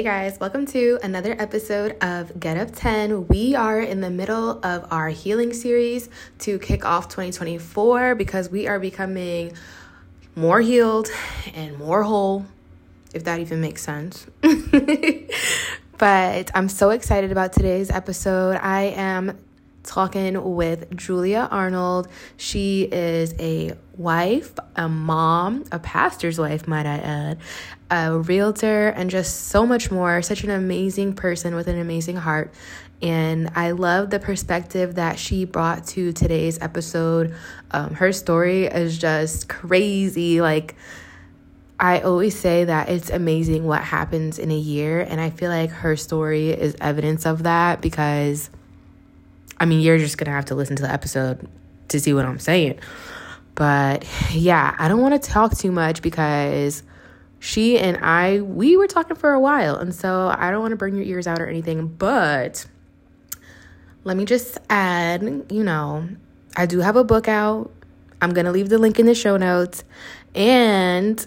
Hey guys, welcome to another episode of Get Up 10. We are in the middle of our healing series to kick off 2024 because we are becoming more healed and more whole, if that even makes sense. but I'm so excited about today's episode. I am talking with Julia Arnold. She is a wife, a mom, a pastor's wife, might I add, a realtor, and just so much more. Such an amazing person with an amazing heart. And I love the perspective that she brought to today's episode. Um, her story is just crazy. Like, I always say that it's amazing what happens in a year. And I feel like her story is evidence of that because I mean, you're just going to have to listen to the episode to see what I'm saying. But yeah, I don't want to talk too much because she and I, we were talking for a while. And so I don't want to burn your ears out or anything. But let me just add, you know, I do have a book out. I'm going to leave the link in the show notes. And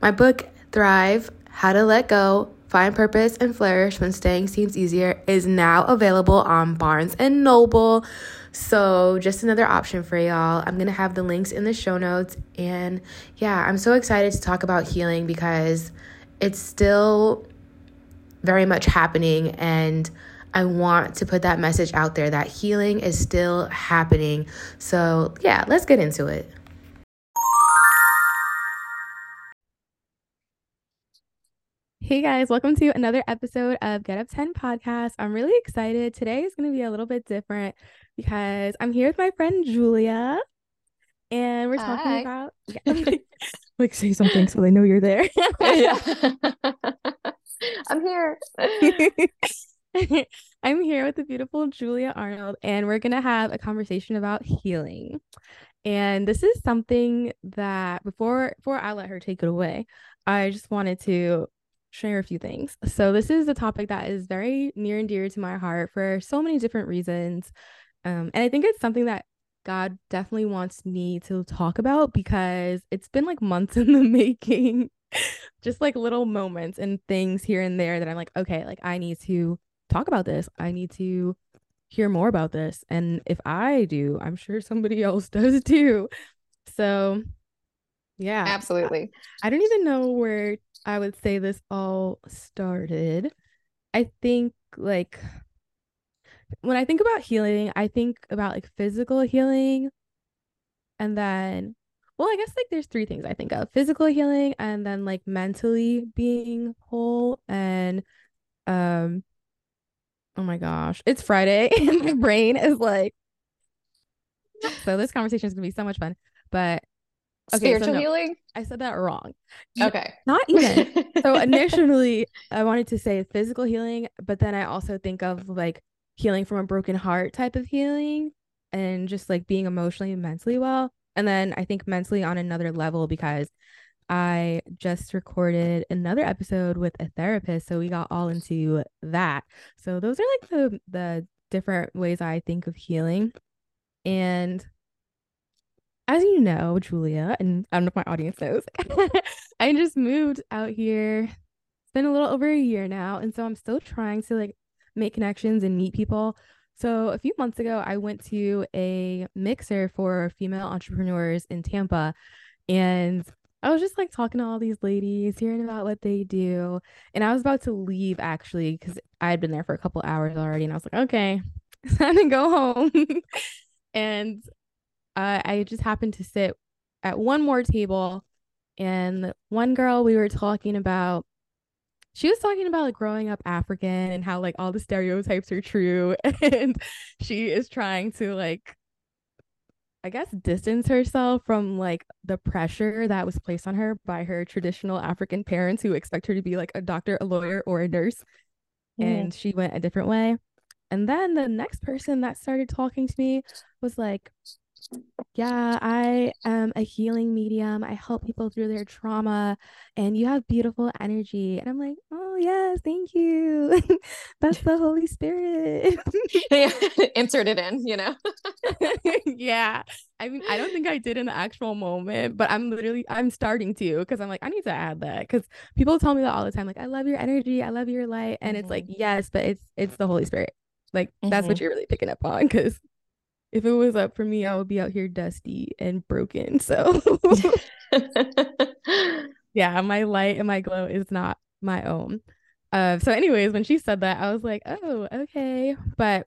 my book, Thrive How to Let Go Find purpose and flourish when staying seems easier is now available on Barnes and Noble. So, just another option for y'all. I'm going to have the links in the show notes and yeah, I'm so excited to talk about healing because it's still very much happening and I want to put that message out there that healing is still happening. So, yeah, let's get into it. Hey guys, welcome to another episode of Get Up 10 podcast. I'm really excited. Today is going to be a little bit different because I'm here with my friend Julia and we're talking Hi. about yeah, like say something so they know you're there. I'm here. I'm here with the beautiful Julia Arnold and we're going to have a conversation about healing. And this is something that before before I let her take it away, I just wanted to share a few things. So, this is a topic that is very near and dear to my heart for so many different reasons. Um, and I think it's something that God definitely wants me to talk about because it's been like months in the making, just like little moments and things here and there that I'm like, okay, like I need to talk about this. I need to hear more about this. And if I do, I'm sure somebody else does too. So, yeah. Absolutely. I, I don't even know where I would say this all started. I think like when I think about healing, I think about like physical healing and then well, I guess like there's three things I think of. Physical healing and then like mentally being whole and um oh my gosh, it's Friday and my brain is like so this conversation is going to be so much fun. But Okay, spiritual so no, healing. I said that wrong. Okay. Not even. so initially I wanted to say physical healing, but then I also think of like healing from a broken heart type of healing and just like being emotionally and mentally well. And then I think mentally on another level because I just recorded another episode with a therapist, so we got all into that. So those are like the the different ways I think of healing. And as you know, Julia, and I don't know if my audience knows, I just moved out here. It's been a little over a year now. And so I'm still trying to like make connections and meet people. So a few months ago, I went to a mixer for female entrepreneurs in Tampa. And I was just like talking to all these ladies, hearing about what they do. And I was about to leave actually, because I had been there for a couple hours already. And I was like, okay, time to go home. and uh, I just happened to sit at one more table, and one girl we were talking about. She was talking about like growing up African and how like all the stereotypes are true, and she is trying to like I guess distance herself from like the pressure that was placed on her by her traditional African parents who expect her to be like a doctor, a lawyer, or a nurse. And she went a different way. And then the next person that started talking to me was like, yeah, I am a healing medium. I help people through their trauma, and you have beautiful energy. And I'm like, oh, yes, thank you. That's the Holy Spirit. yeah, Insert it in, you know? yeah. I mean, I don't think I did in the actual moment, but I'm literally, I'm starting to because I'm like, I need to add that because people tell me that all the time. Like, I love your energy. I love your light. And mm-hmm. it's like, yes, but it's, it's the Holy Spirit. Like, mm-hmm. that's what you're really picking up on because if it was up for me, I would be out here dusty and broken. So yeah, my light and my glow is not my own. Uh, so anyways, when she said that, I was like, oh, okay. But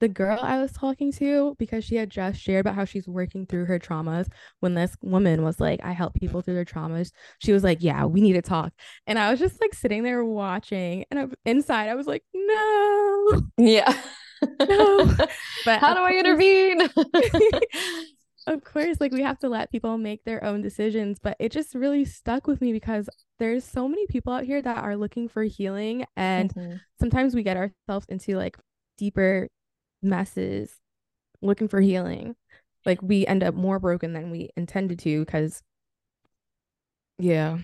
the girl I was talking to, because she had just shared about how she's working through her traumas, when this woman was like, I help people through their traumas, she was like, Yeah, we need to talk. And I was just like sitting there watching, and I, inside I was like, No. Yeah no. But how do I intervene? of course, like we have to let people make their own decisions, but it just really stuck with me because there's so many people out here that are looking for healing and mm-hmm. sometimes we get ourselves into like deeper messes looking for healing. Like we end up more broken than we intended to because yeah.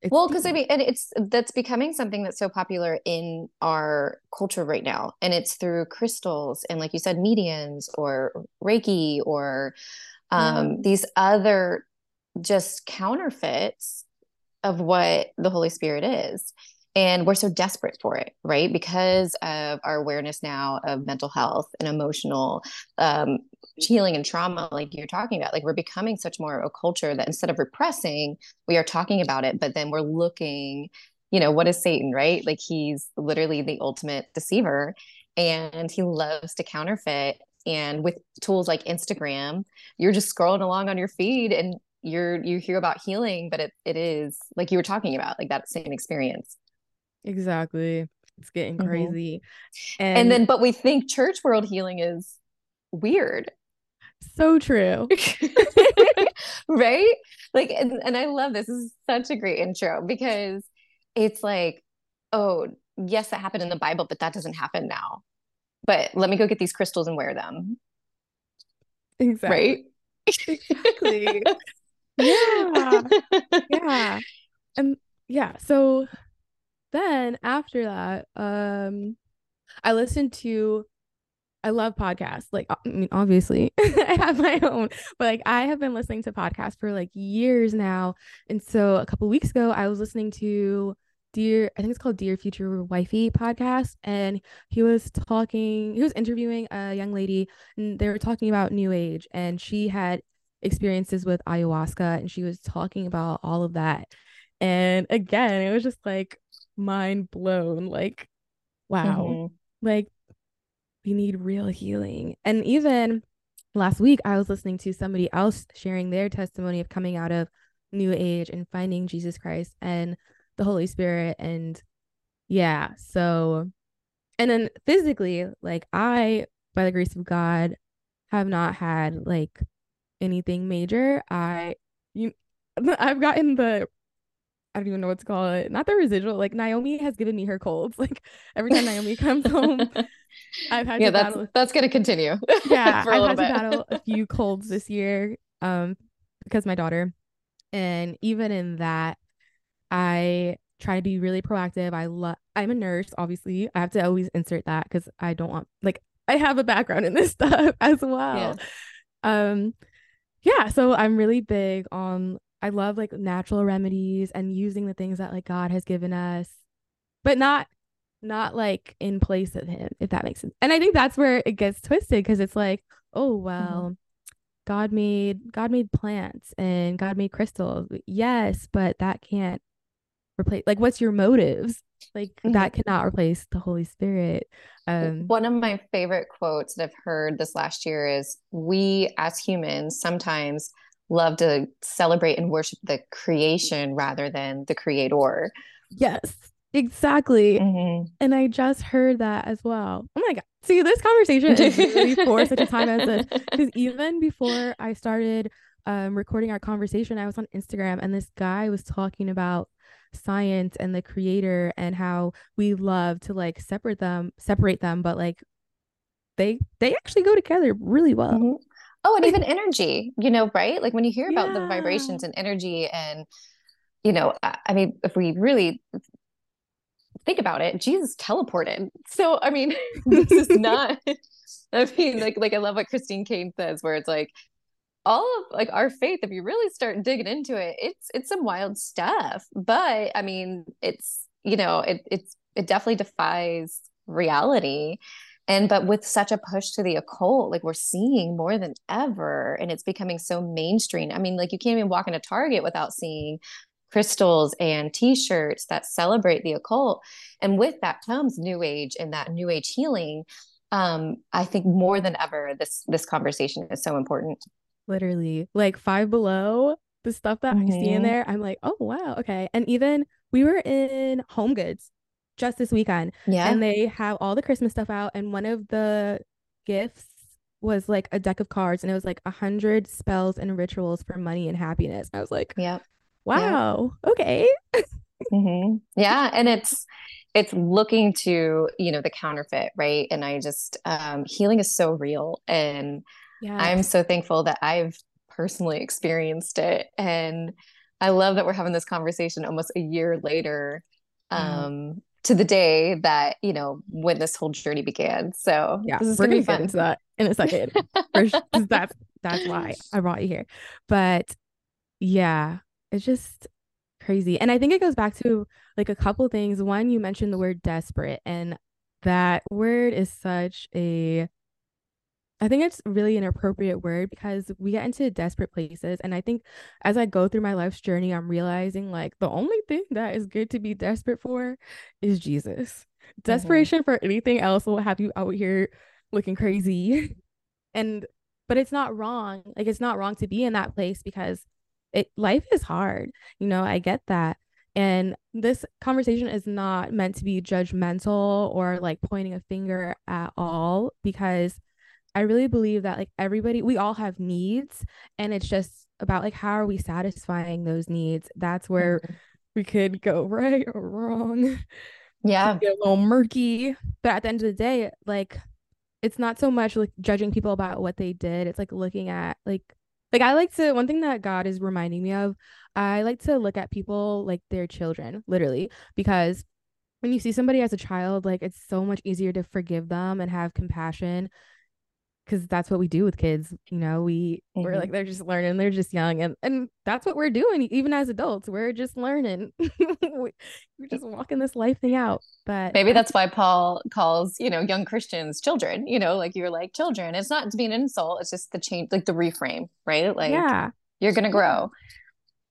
It's well, because I mean, and it's that's becoming something that's so popular in our culture right now, and it's through crystals and, like you said, mediums or Reiki or um, yeah. these other just counterfeits of what the Holy Spirit is and we're so desperate for it right? Because of our awareness now of mental health and emotional um, healing and trauma like you're talking about like we're becoming such more of a culture that instead of repressing we are talking about it but then we're looking you know what is satan right? Like he's literally the ultimate deceiver and he loves to counterfeit and with tools like instagram you're just scrolling along on your feed and you're you hear about healing but it, it is like you were talking about like that same experience Exactly. It's getting mm-hmm. crazy. And, and then, but we think church world healing is weird. So true. right? Like, and, and I love this. This is such a great intro because it's like, oh, yes, that happened in the Bible, but that doesn't happen now. But let me go get these crystals and wear them. Exactly. Right? Exactly. yeah. Yeah. And yeah. So then after that, um, I listened to I love podcasts. Like, I mean, obviously, I have my own, but like, I have been listening to podcasts for like years now. And so, a couple weeks ago, I was listening to Dear, I think it's called Dear Future Wifey podcast, and he was talking, he was interviewing a young lady, and they were talking about New Age, and she had experiences with ayahuasca, and she was talking about all of that. And again, it was just like mind blown. Like, wow. Mm-hmm. Like, we need real healing. And even last week, I was listening to somebody else sharing their testimony of coming out of New Age and finding Jesus Christ and the Holy Spirit. And yeah, so, and then physically, like, I, by the grace of God, have not had like anything major. I, you, I've gotten the I don't even know what to call it. Not the residual. Like Naomi has given me her colds. Like every time Naomi comes home, I've had yeah. that's battle. that's gonna continue. Yeah, I've had bit. to battle a few colds this year, um, because my daughter, and even in that, I try to be really proactive. I love. I'm a nurse, obviously. I have to always insert that because I don't want like I have a background in this stuff as well. Yeah. Um, yeah. So I'm really big on I love like natural remedies and using the things that like God has given us, but not not like in place of him, if that makes sense. And I think that's where it gets twisted because it's like, oh mm-hmm. well, mm-hmm. God made God made plants and God made crystals. Yes, but that can't replace like what's your motives? Like mm-hmm. that cannot replace the Holy Spirit. Um one of my favorite quotes that I've heard this last year is we as humans sometimes love to celebrate and worship the creation rather than the creator. Yes, exactly. Mm-hmm. And I just heard that as well. Oh my God. See, this conversation is really for such a time as this. Because even before I started um, recording our conversation, I was on Instagram and this guy was talking about science and the creator and how we love to like separate them, separate them, but like they they actually go together really well. Mm-hmm. Oh, and even energy, you know, right? Like when you hear about the vibrations and energy and you know, I mean, if we really think about it, Jesus teleported. So, I mean, this is not, I mean, like, like I love what Christine Caine says, where it's like, all of like our faith, if you really start digging into it, it's, it's some wild stuff. But I mean, it's, you know, it, it's, it definitely defies reality. And, but with such a push to the occult, like we're seeing more than ever, and it's becoming so mainstream. I mean, like you can't even walk into Target without seeing crystals and t-shirts that celebrate the occult and with that comes new age and that new age healing um i think more than ever this this conversation is so important literally like five below the stuff that mm-hmm. i see in mm-hmm. there i'm like oh wow okay and even we were in home goods just this weekend yeah. and they have all the christmas stuff out and one of the gifts was like a deck of cards and it was like a hundred spells and rituals for money and happiness. I was like yeah wow yeah. okay. Mm-hmm. yeah and it's it's looking to you know the counterfeit right? And i just um healing is so real and yeah i'm so thankful that i've personally experienced it and i love that we're having this conversation almost a year later um to the day that you know when this whole journey began so yeah we're gonna, gonna get into that in a second that's that's why i brought you here but yeah it's just crazy. And I think it goes back to like a couple things. One, you mentioned the word desperate, and that word is such a I think it's really an appropriate word because we get into desperate places. And I think as I go through my life's journey, I'm realizing like the only thing that is good to be desperate for is Jesus. Mm-hmm. Desperation for anything else will have you out here looking crazy. and, but it's not wrong. Like, it's not wrong to be in that place because it life is hard you know i get that and this conversation is not meant to be judgmental or like pointing a finger at all because i really believe that like everybody we all have needs and it's just about like how are we satisfying those needs? That's where mm-hmm. we could go right or wrong. Yeah. get a little murky but at the end of the day like it's not so much like judging people about what they did. It's like looking at like like I like to one thing that God is reminding me of, I like to look at people like their children, literally, because when you see somebody as a child, like it's so much easier to forgive them and have compassion because that's what we do with kids you know we mm-hmm. we're like they're just learning they're just young and and that's what we're doing even as adults we're just learning. We're just walking this life thing out but maybe that's why paul calls you know young christians children you know like you're like children. It's not to be an insult it's just the change like the reframe right? Like yeah. you're gonna grow.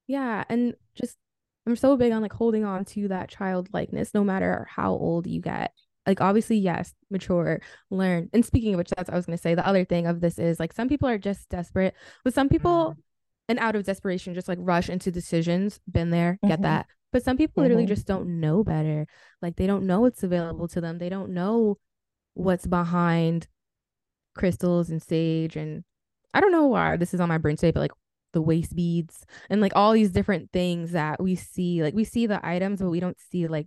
Yeah and just i'm so big on like holding on to that childlikeness no matter how old you get like obviously yes mature learn and speaking of which that's i was going to say the other thing of this is like some people are just desperate but some people mm-hmm. and out of desperation just like rush into decisions been there get mm-hmm. that but some people mm-hmm. literally just don't know better like they don't know what's available to them they don't know what's behind crystals and sage and i don't know why this is on my brain today but like the waist beads and like all these different things that we see like we see the items but we don't see like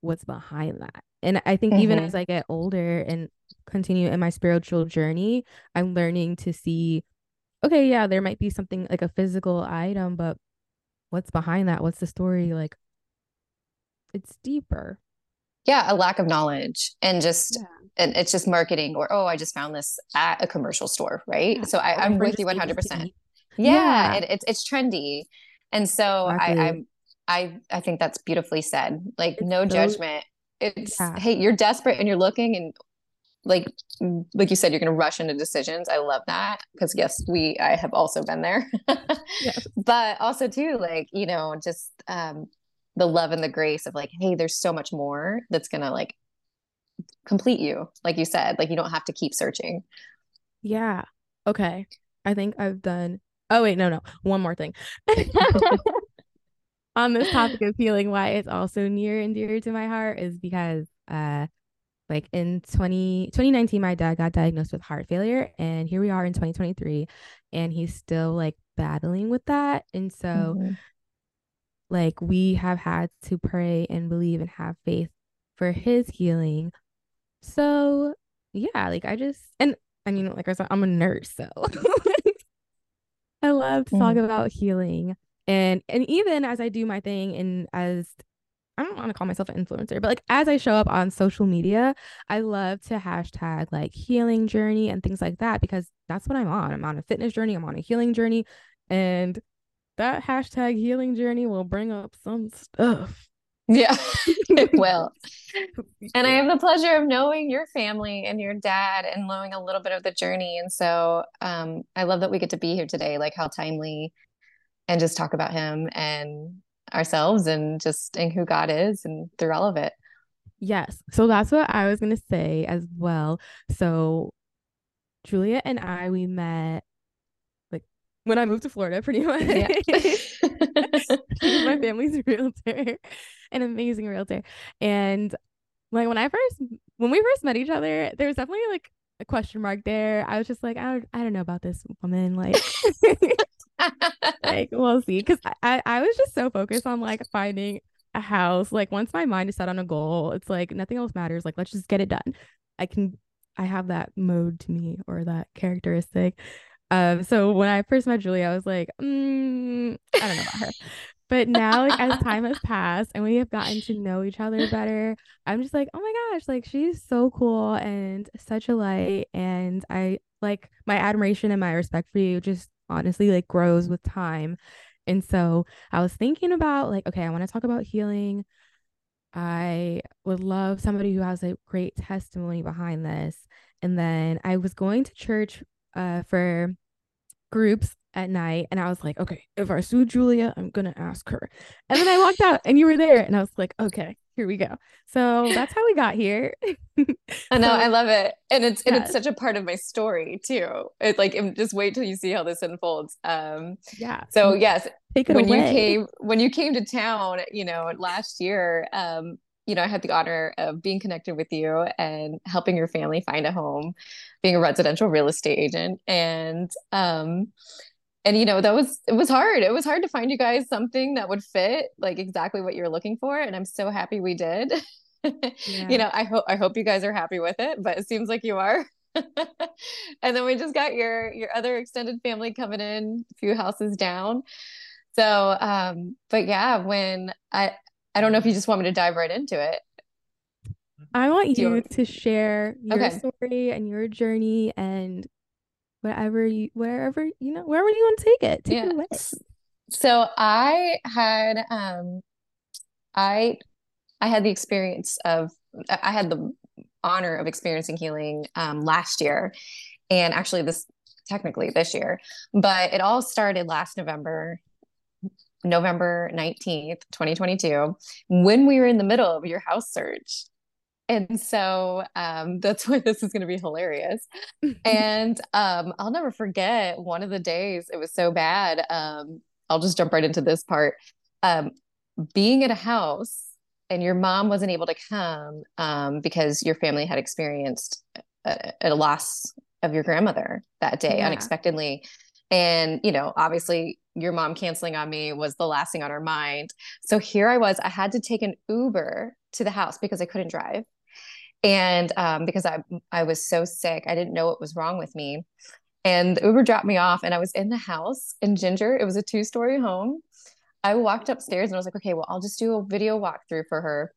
what's behind that and I think mm-hmm. even as I get older and continue in my spiritual journey, I'm learning to see, okay, yeah, there might be something like a physical item, but what's behind that? What's the story? Like, it's deeper. Yeah, a lack of knowledge and just, yeah. and it's just marketing or, oh, I just found this at a commercial store, right? Yeah. So I, am with you 100%. Yeah, yeah. It, it's, it's trendy. And so exactly. I, I'm, I, I think that's beautifully said. Like, it's no so- judgment it's yeah. hey you're desperate and you're looking and like like you said you're going to rush into decisions. I love that because yes we i have also been there. Yes. but also too like you know just um the love and the grace of like hey there's so much more that's going to like complete you like you said like you don't have to keep searching. Yeah. Okay. I think i've done oh wait no no one more thing on this topic of healing, why it's also near and dear to my heart is because uh like in 20, 2019 my dad got diagnosed with heart failure and here we are in 2023 and he's still like battling with that and so mm-hmm. like we have had to pray and believe and have faith for his healing so yeah like i just and i mean like i said i'm a nurse so I love to talk mm. about healing. And and even as I do my thing and as I don't want to call myself an influencer, but like as I show up on social media, I love to hashtag like healing journey and things like that because that's what I'm on. I'm on a fitness journey, I'm on a healing journey, and that hashtag healing journey will bring up some stuff. Yeah, it will. and I have the pleasure of knowing your family and your dad and knowing a little bit of the journey. And so um, I love that we get to be here today, like how timely and just talk about him and ourselves and just and who God is and through all of it. Yes. So that's what I was going to say as well. So Julia and I we met like when I moved to Florida pretty much. Yeah. my family's a realtor, an amazing realtor. And like when I first when we first met each other, there was definitely like a question mark there. I was just like, I don't, I don't know about this woman. Like, like we'll see. Because I, I was just so focused on like finding a house. Like once my mind is set on a goal, it's like nothing else matters. Like let's just get it done. I can, I have that mode to me or that characteristic. Um, so when I first met Julie, I was like, mm, I don't know about her. But now, like as time has passed and we have gotten to know each other better, I'm just like, oh my gosh, like she's so cool and such a light. And I like my admiration and my respect for you just honestly like grows with time. And so I was thinking about like, okay, I want to talk about healing. I would love somebody who has a great testimony behind this. And then I was going to church uh, for groups at night and I was like, okay, if I sue Julia, I'm gonna ask her. And then I walked out and you were there and I was like, okay, here we go. So that's how we got here. I know, so, I love it. And it's yes. and it's such a part of my story too. It's like just wait till you see how this unfolds. Um yeah. So yes, Take it when away. you came when you came to town, you know, last year, um, you know, I had the honor of being connected with you and helping your family find a home, being a residential real estate agent. And um and you know that was it was hard. It was hard to find you guys something that would fit like exactly what you're looking for and i'm so happy we did. Yeah. you know i hope i hope you guys are happy with it but it seems like you are. And then we just got your your other extended family coming in a few houses down. So um but yeah when i i don't know if you just want me to dive right into it. I want you, you to share your okay. story and your journey and wherever you wherever you know wherever you want to take it take yeah. it so i had um i i had the experience of i had the honor of experiencing healing um last year and actually this technically this year but it all started last november november 19th 2022 when we were in the middle of your house search and so um, that's why this is going to be hilarious. and um, I'll never forget one of the days, it was so bad. Um, I'll just jump right into this part. Um, being at a house and your mom wasn't able to come um, because your family had experienced a, a, loss of your grandmother that day yeah. unexpectedly. And, you know, obviously your mom canceling on me was the last thing on her mind. So here I was, I had to take an Uber to the house because I couldn't drive and um, because I I was so sick, I didn't know what was wrong with me. And the Uber dropped me off, and I was in the house in Ginger. It was a two story home. I walked upstairs and I was like, okay, well, I'll just do a video walkthrough for her.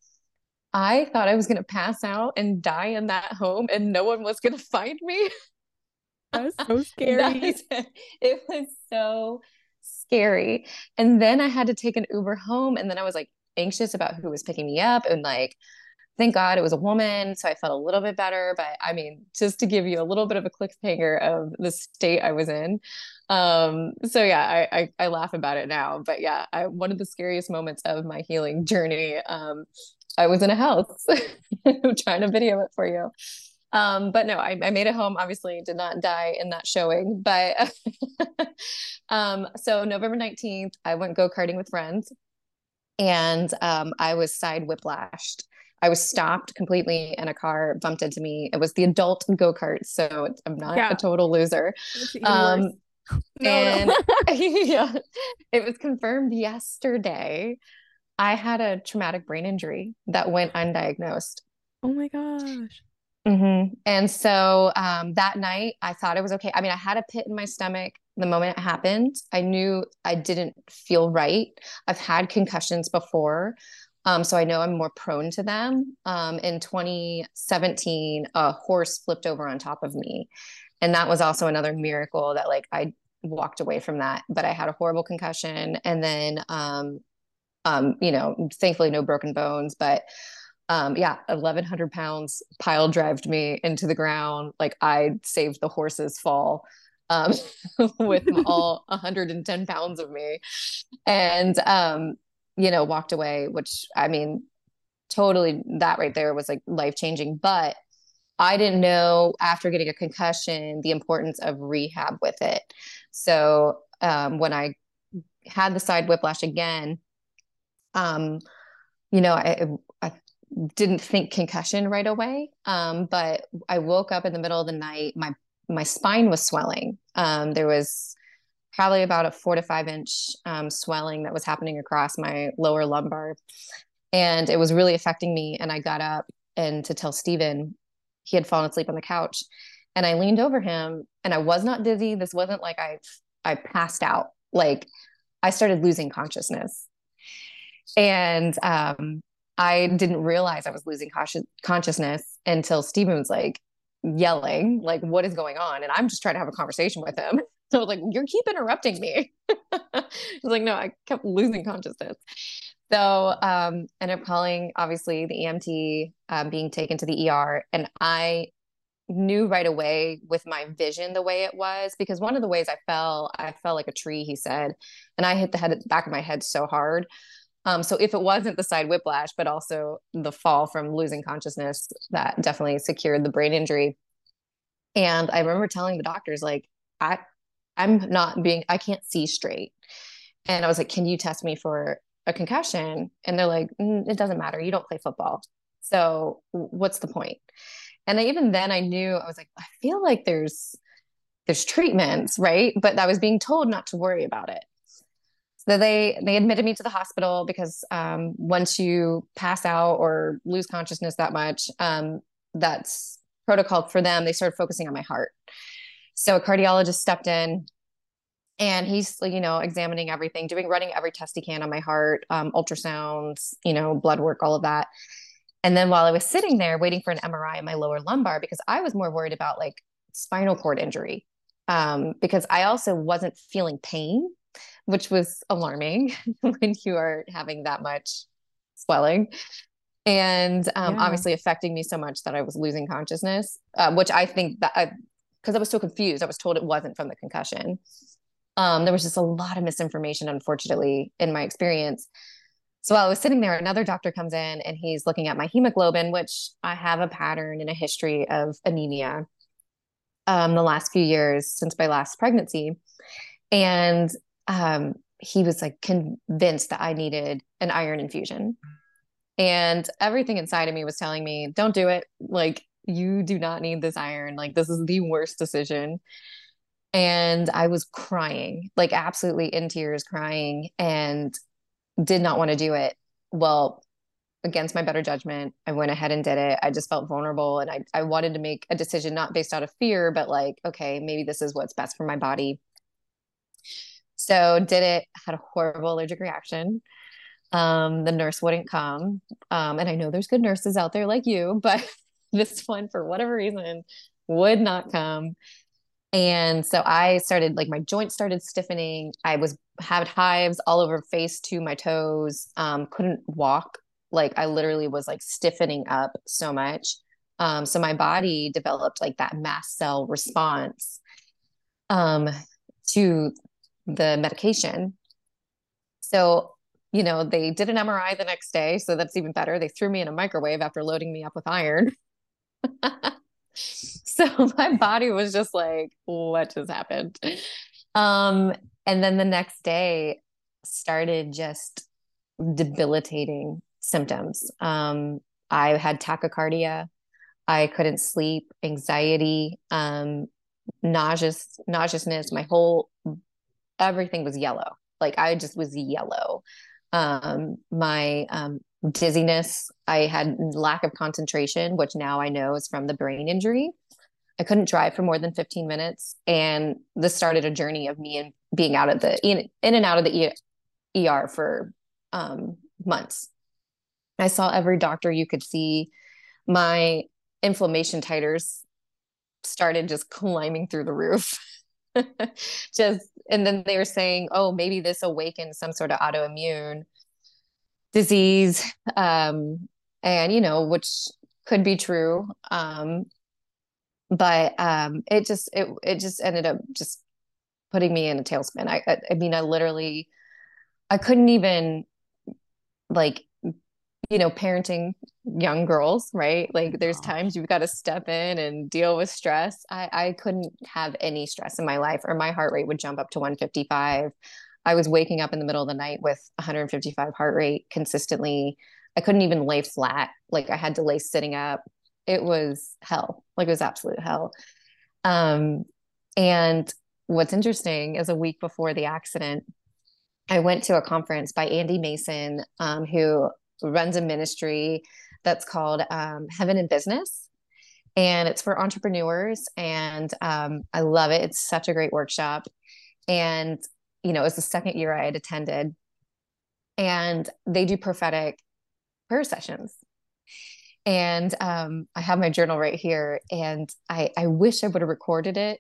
I thought I was going to pass out and die in that home, and no one was going to find me. That was so scary. it was so scary. And then I had to take an Uber home, and then I was like anxious about who was picking me up, and like thank God it was a woman. So I felt a little bit better. But I mean, just to give you a little bit of a cliffhanger of the state I was in. Um, so yeah, I, I, I laugh about it now. But yeah, I, one of the scariest moments of my healing journey. Um, I was in a house trying to video it for you. Um, but no, I, I made it home. Obviously, did not die in that showing. But um, so November 19th, I went go karting with friends and um, I was side whiplashed I was stopped completely and a car bumped into me. It was the adult go kart, so I'm not yeah. a total loser. Um, no, and no. yeah, it was confirmed yesterday. I had a traumatic brain injury that went undiagnosed. Oh my gosh. Mm-hmm. And so um, that night, I thought it was okay. I mean, I had a pit in my stomach the moment it happened. I knew I didn't feel right. I've had concussions before. Um, so I know I'm more prone to them. Um, in 2017, a horse flipped over on top of me. And that was also another miracle that like I walked away from that. But I had a horrible concussion and then um, um, you know, thankfully no broken bones, but um, yeah, 1100 pounds pile drived me into the ground. Like I saved the horse's fall um, with all 110 pounds of me and, um, you know, walked away, which I mean, totally that right there was like life changing. But I didn't know after getting a concussion the importance of rehab with it. So um, when I had the side whiplash again, um, you know, I, I didn't think concussion right away. Um, but I woke up in the middle of the night. My my spine was swelling. Um, there was probably about a four to five inch um, swelling that was happening across my lower lumbar, and it was really affecting me. And I got up and to tell Stephen he had fallen asleep on the couch, and I leaned over him, and I was not dizzy. This wasn't like I I passed out. Like I started losing consciousness, and um, I didn't realize I was losing consciousness until Stephen was like yelling, like, what is going on? And I'm just trying to have a conversation with him. So I was like, you keep interrupting me. He's like, no, I kept losing consciousness. So um ended up calling obviously the EMT um, being taken to the ER. And I knew right away with my vision the way it was because one of the ways I fell, I fell like a tree, he said. And I hit the head the back of my head so hard um, so if it wasn't the side whiplash, but also the fall from losing consciousness, that definitely secured the brain injury. And I remember telling the doctors, like, I, I'm not being, I can't see straight. And I was like, can you test me for a concussion? And they're like, mm, it doesn't matter. You don't play football. So what's the point? And I, even then I knew, I was like, I feel like there's, there's treatments, right? But I was being told not to worry about it. So they they admitted me to the hospital because um, once you pass out or lose consciousness that much, um, that's protocol for them. They started focusing on my heart. So a cardiologist stepped in, and he's you know examining everything, doing running every test he can on my heart, um, ultrasounds, you know, blood work, all of that. And then while I was sitting there waiting for an MRI in my lower lumbar, because I was more worried about like spinal cord injury, um, because I also wasn't feeling pain which was alarming when you are having that much swelling and um, yeah. obviously affecting me so much that I was losing consciousness, uh, which I think that because I, was so confused, I was told it wasn't from the concussion. Um, there was just a lot of misinformation, unfortunately, in my experience. So while I was sitting there, another doctor comes in and he's looking at my hemoglobin, which I have a pattern and a history of anemia um, the last few years since my last pregnancy. And um, he was like convinced that I needed an iron infusion. And everything inside of me was telling me, don't do it. Like, you do not need this iron. Like, this is the worst decision. And I was crying, like, absolutely in tears, crying, and did not want to do it. Well, against my better judgment, I went ahead and did it. I just felt vulnerable and I, I wanted to make a decision not based out of fear, but like, okay, maybe this is what's best for my body. So did it, had a horrible allergic reaction. Um, the nurse wouldn't come. Um, and I know there's good nurses out there like you, but this one, for whatever reason, would not come. And so I started like my joints started stiffening. I was had hives all over face to my toes. Um, couldn't walk. Like I literally was like stiffening up so much. Um, so my body developed like that mast cell response um, to the medication. So, you know, they did an MRI the next day. So that's even better. They threw me in a microwave after loading me up with iron. so my body was just like, what just happened? Um, and then the next day started just debilitating symptoms. Um, I had tachycardia. I couldn't sleep, anxiety, um, nauseous, nauseousness. My whole everything was yellow. Like I just was yellow. Um, my um, dizziness. I had lack of concentration, which now I know is from the brain injury. I couldn't drive for more than 15 minutes. And this started a journey of me and being out of the in, in and out of the ER for um, months. I saw every doctor you could see. My inflammation titers started just climbing through the roof. just and then they were saying, oh, maybe this awakened some sort of autoimmune disease. Um, and you know, which could be true. Um, but um, it just it it just ended up just putting me in a tailspin. I I, I mean, I literally I couldn't even like you know parenting young girls right like there's times you've got to step in and deal with stress i i couldn't have any stress in my life or my heart rate would jump up to 155 i was waking up in the middle of the night with 155 heart rate consistently i couldn't even lay flat like i had to lay sitting up it was hell like it was absolute hell um and what's interesting is a week before the accident I went to a conference by Andy Mason, um, who runs a ministry that's called um, Heaven in Business. And it's for entrepreneurs. And um, I love it. It's such a great workshop. And, you know, it was the second year I had attended. And they do prophetic prayer sessions. And um, I have my journal right here. And I, I wish I would have recorded it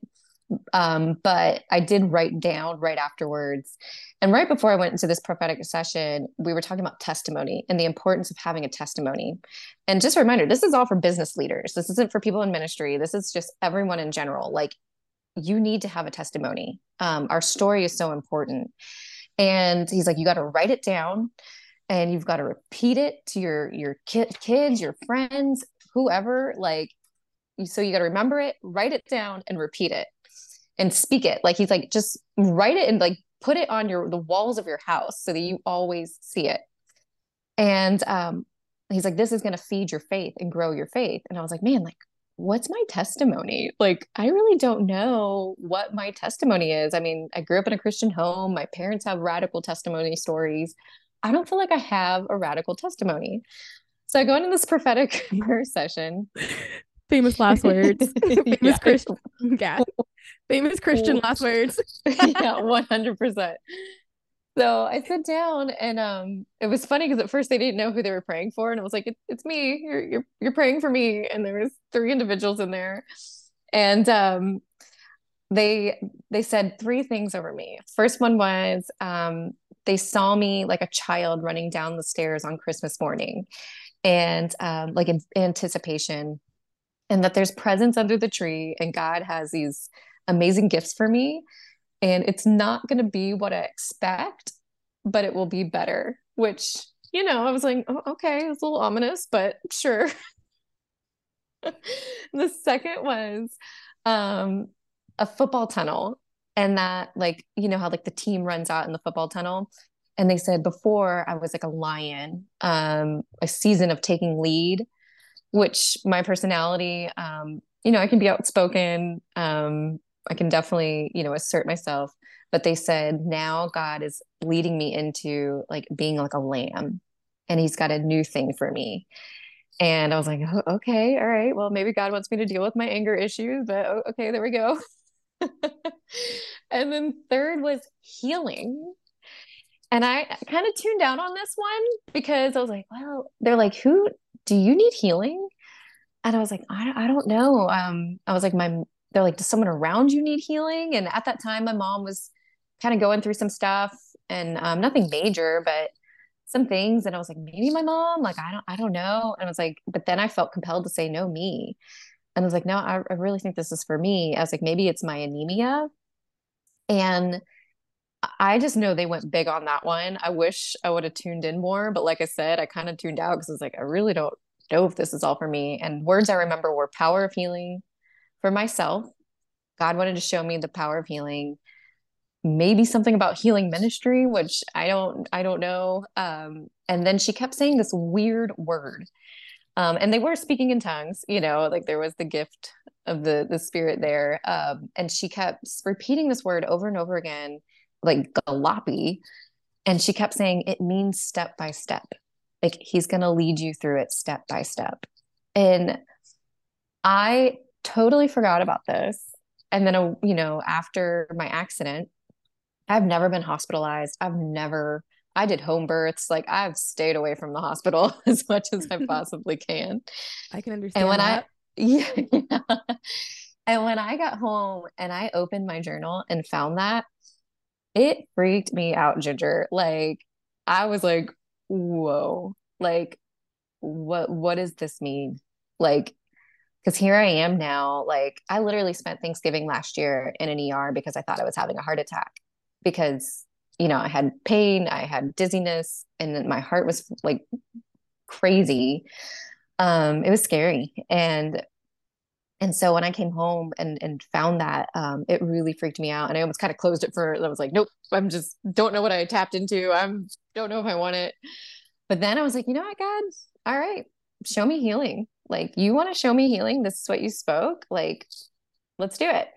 um, but I did write down right afterwards. And right before I went into this prophetic session, we were talking about testimony and the importance of having a testimony. And just a reminder this is all for business leaders. This isn't for people in ministry. This is just everyone in general. Like, you need to have a testimony. Um, our story is so important. And he's like, you got to write it down and you've got to repeat it to your your ki- kids, your friends, whoever. Like, so you got to remember it, write it down, and repeat it and speak it. Like he's like, just write it and like put it on your the walls of your house so that you always see it. And um, he's like, this is going to feed your faith and grow your faith. And I was like, man, like, what's my testimony? Like, I really don't know what my testimony is. I mean, I grew up in a Christian home. My parents have radical testimony stories. I don't feel like I have a radical testimony. So I go into this prophetic prayer session. Famous last words. Famous yeah. Christian. Yeah. Famous Christian last words. yeah, 100%. So I sat down and um it was funny because at first they didn't know who they were praying for and I was like it, it's me you're you're you're praying for me and there was three individuals in there and um they they said three things over me. First one was um they saw me like a child running down the stairs on Christmas morning and um like in anticipation and that there's presents under the tree and God has these amazing gifts for me. And it's not going to be what I expect, but it will be better, which, you know, I was like, oh, okay, it's a little ominous, but sure. the second was um, a football tunnel. And that, like, you know, how like the team runs out in the football tunnel. And they said before I was like a lion, um, a season of taking lead, which my personality, um, you know, I can be outspoken, um, I can definitely, you know, assert myself. But they said now God is leading me into like being like a lamb and he's got a new thing for me. And I was like, oh, okay, all right. Well, maybe God wants me to deal with my anger issues, but oh, okay, there we go. and then third was healing. And I kind of tuned out on this one because I was like, well, they're like, who do you need healing? And I was like, I, I don't know. Um, I was like, my they're like, does someone around you need healing? And at that time, my mom was kind of going through some stuff and um, nothing major, but some things. And I was like, maybe my mom, like, I don't, I don't know. And I was like, but then I felt compelled to say, no, me. And I was like, no, I, I really think this is for me. I was like, maybe it's my anemia. And I just know they went big on that one. I wish I would have tuned in more, but like I said, I kind of tuned out because I was like, I really don't know if this is all for me. And words I remember were power of healing, for myself. God wanted to show me the power of healing. Maybe something about healing ministry, which I don't, I don't know. Um, and then she kept saying this weird word, um, and they were speaking in tongues. You know, like there was the gift of the the spirit there. Um, and she kept repeating this word over and over again, like galapi. And she kept saying it means step by step. Like he's going to lead you through it step by step. And I totally forgot about this. And then, you know, after my accident, I've never been hospitalized. I've never, I did home births. Like I've stayed away from the hospital as much as I possibly can. I can understand. And when that. I, yeah, yeah. And when I got home and I opened my journal and found that, it freaked me out, Ginger. Like I was like, whoa, like what what does this mean? Like, because here I am now. Like I literally spent Thanksgiving last year in an ER because I thought I was having a heart attack because you know I had pain, I had dizziness, and my heart was like crazy. Um, it was scary. And and so when I came home and and found that, um, it really freaked me out. And I almost kind of closed it for I was like, nope, I'm just don't know what I tapped into. I'm don't know if I want it. But then I was like, you know what, God, all right, show me healing. Like you want to show me healing. This is what you spoke. Like, let's do it.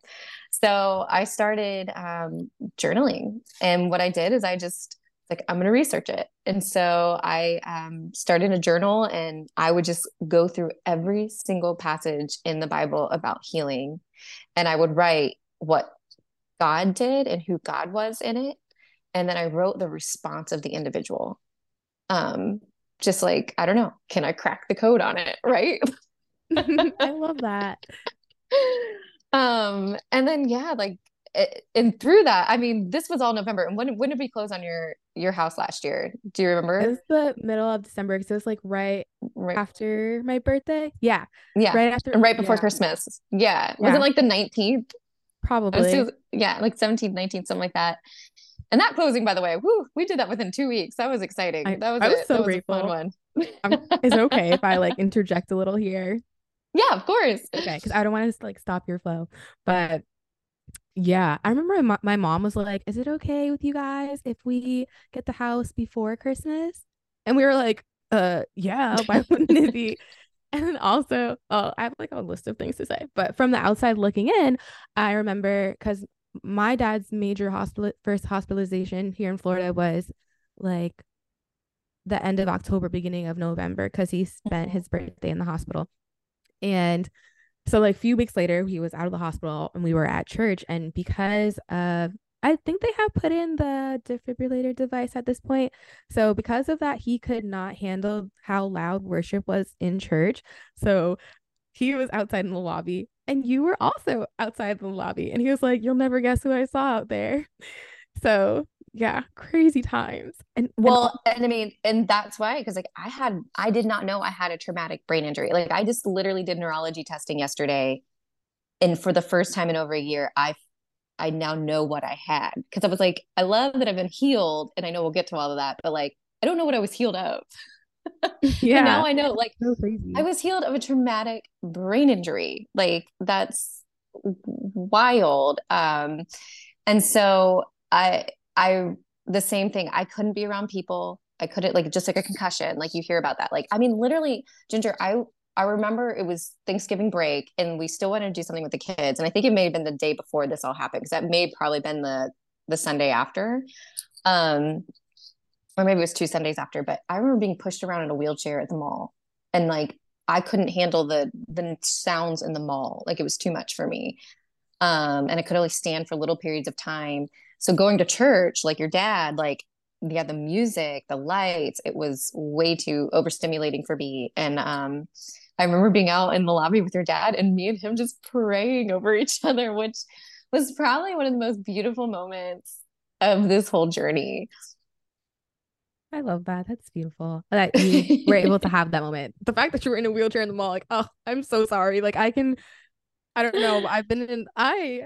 So I started um, journaling. And what I did is I just like i'm going to research it and so i um, started a journal and i would just go through every single passage in the bible about healing and i would write what god did and who god was in it and then i wrote the response of the individual um just like i don't know can i crack the code on it right i love that um and then yeah like and through that, I mean, this was all November. And when when did we close on your your house last year? Do you remember? It was the middle of December because it was like right, right after my birthday. Yeah, yeah, right after and right before yeah. Christmas. Yeah. yeah, was it like the nineteenth? Probably. Was, yeah, like 17th, 19th, something like that. And that closing, by the way, whoo, we did that within two weeks. That was exciting. I, that was I was a, so was grateful. fun one. is it okay if I like interject a little here? Yeah, of course. Okay, because I don't want to like stop your flow, but yeah, I remember my, my mom was like, "Is it okay with you guys if we get the house before Christmas?" And we were like, "Uh, yeah, why wouldn't it be?" And then also, oh, I have like a list of things to say, but from the outside looking in, I remember because my dad's major hospital first hospitalization here in Florida was like the end of October, beginning of November, because he spent his mm-hmm. birthday in the hospital. And so like a few weeks later he was out of the hospital and we were at church and because of I think they have put in the defibrillator device at this point. So because of that he could not handle how loud worship was in church. So he was outside in the lobby and you were also outside the lobby and he was like you'll never guess who I saw out there. So yeah crazy times and well and, and i mean and that's why because like i had i did not know i had a traumatic brain injury like i just literally did neurology testing yesterday and for the first time in over a year i i now know what i had because i was like i love that i've been healed and i know we'll get to all of that but like i don't know what i was healed of yeah and now i know like so i was healed of a traumatic brain injury like that's wild um and so i I the same thing. I couldn't be around people. I couldn't like just like a concussion. Like you hear about that. Like I mean, literally, Ginger. I I remember it was Thanksgiving break, and we still wanted to do something with the kids. And I think it may have been the day before this all happened because that may have probably been the the Sunday after, um, or maybe it was two Sundays after. But I remember being pushed around in a wheelchair at the mall, and like I couldn't handle the the sounds in the mall. Like it was too much for me, um, and I could only stand for little periods of time so going to church like your dad like yeah the music the lights it was way too overstimulating for me and um i remember being out in the lobby with your dad and me and him just praying over each other which was probably one of the most beautiful moments of this whole journey I love that. That's beautiful that you were able to have that moment. The fact that you were in a wheelchair in the mall, like, oh, I'm so sorry. Like, I can, I don't know. I've been in, I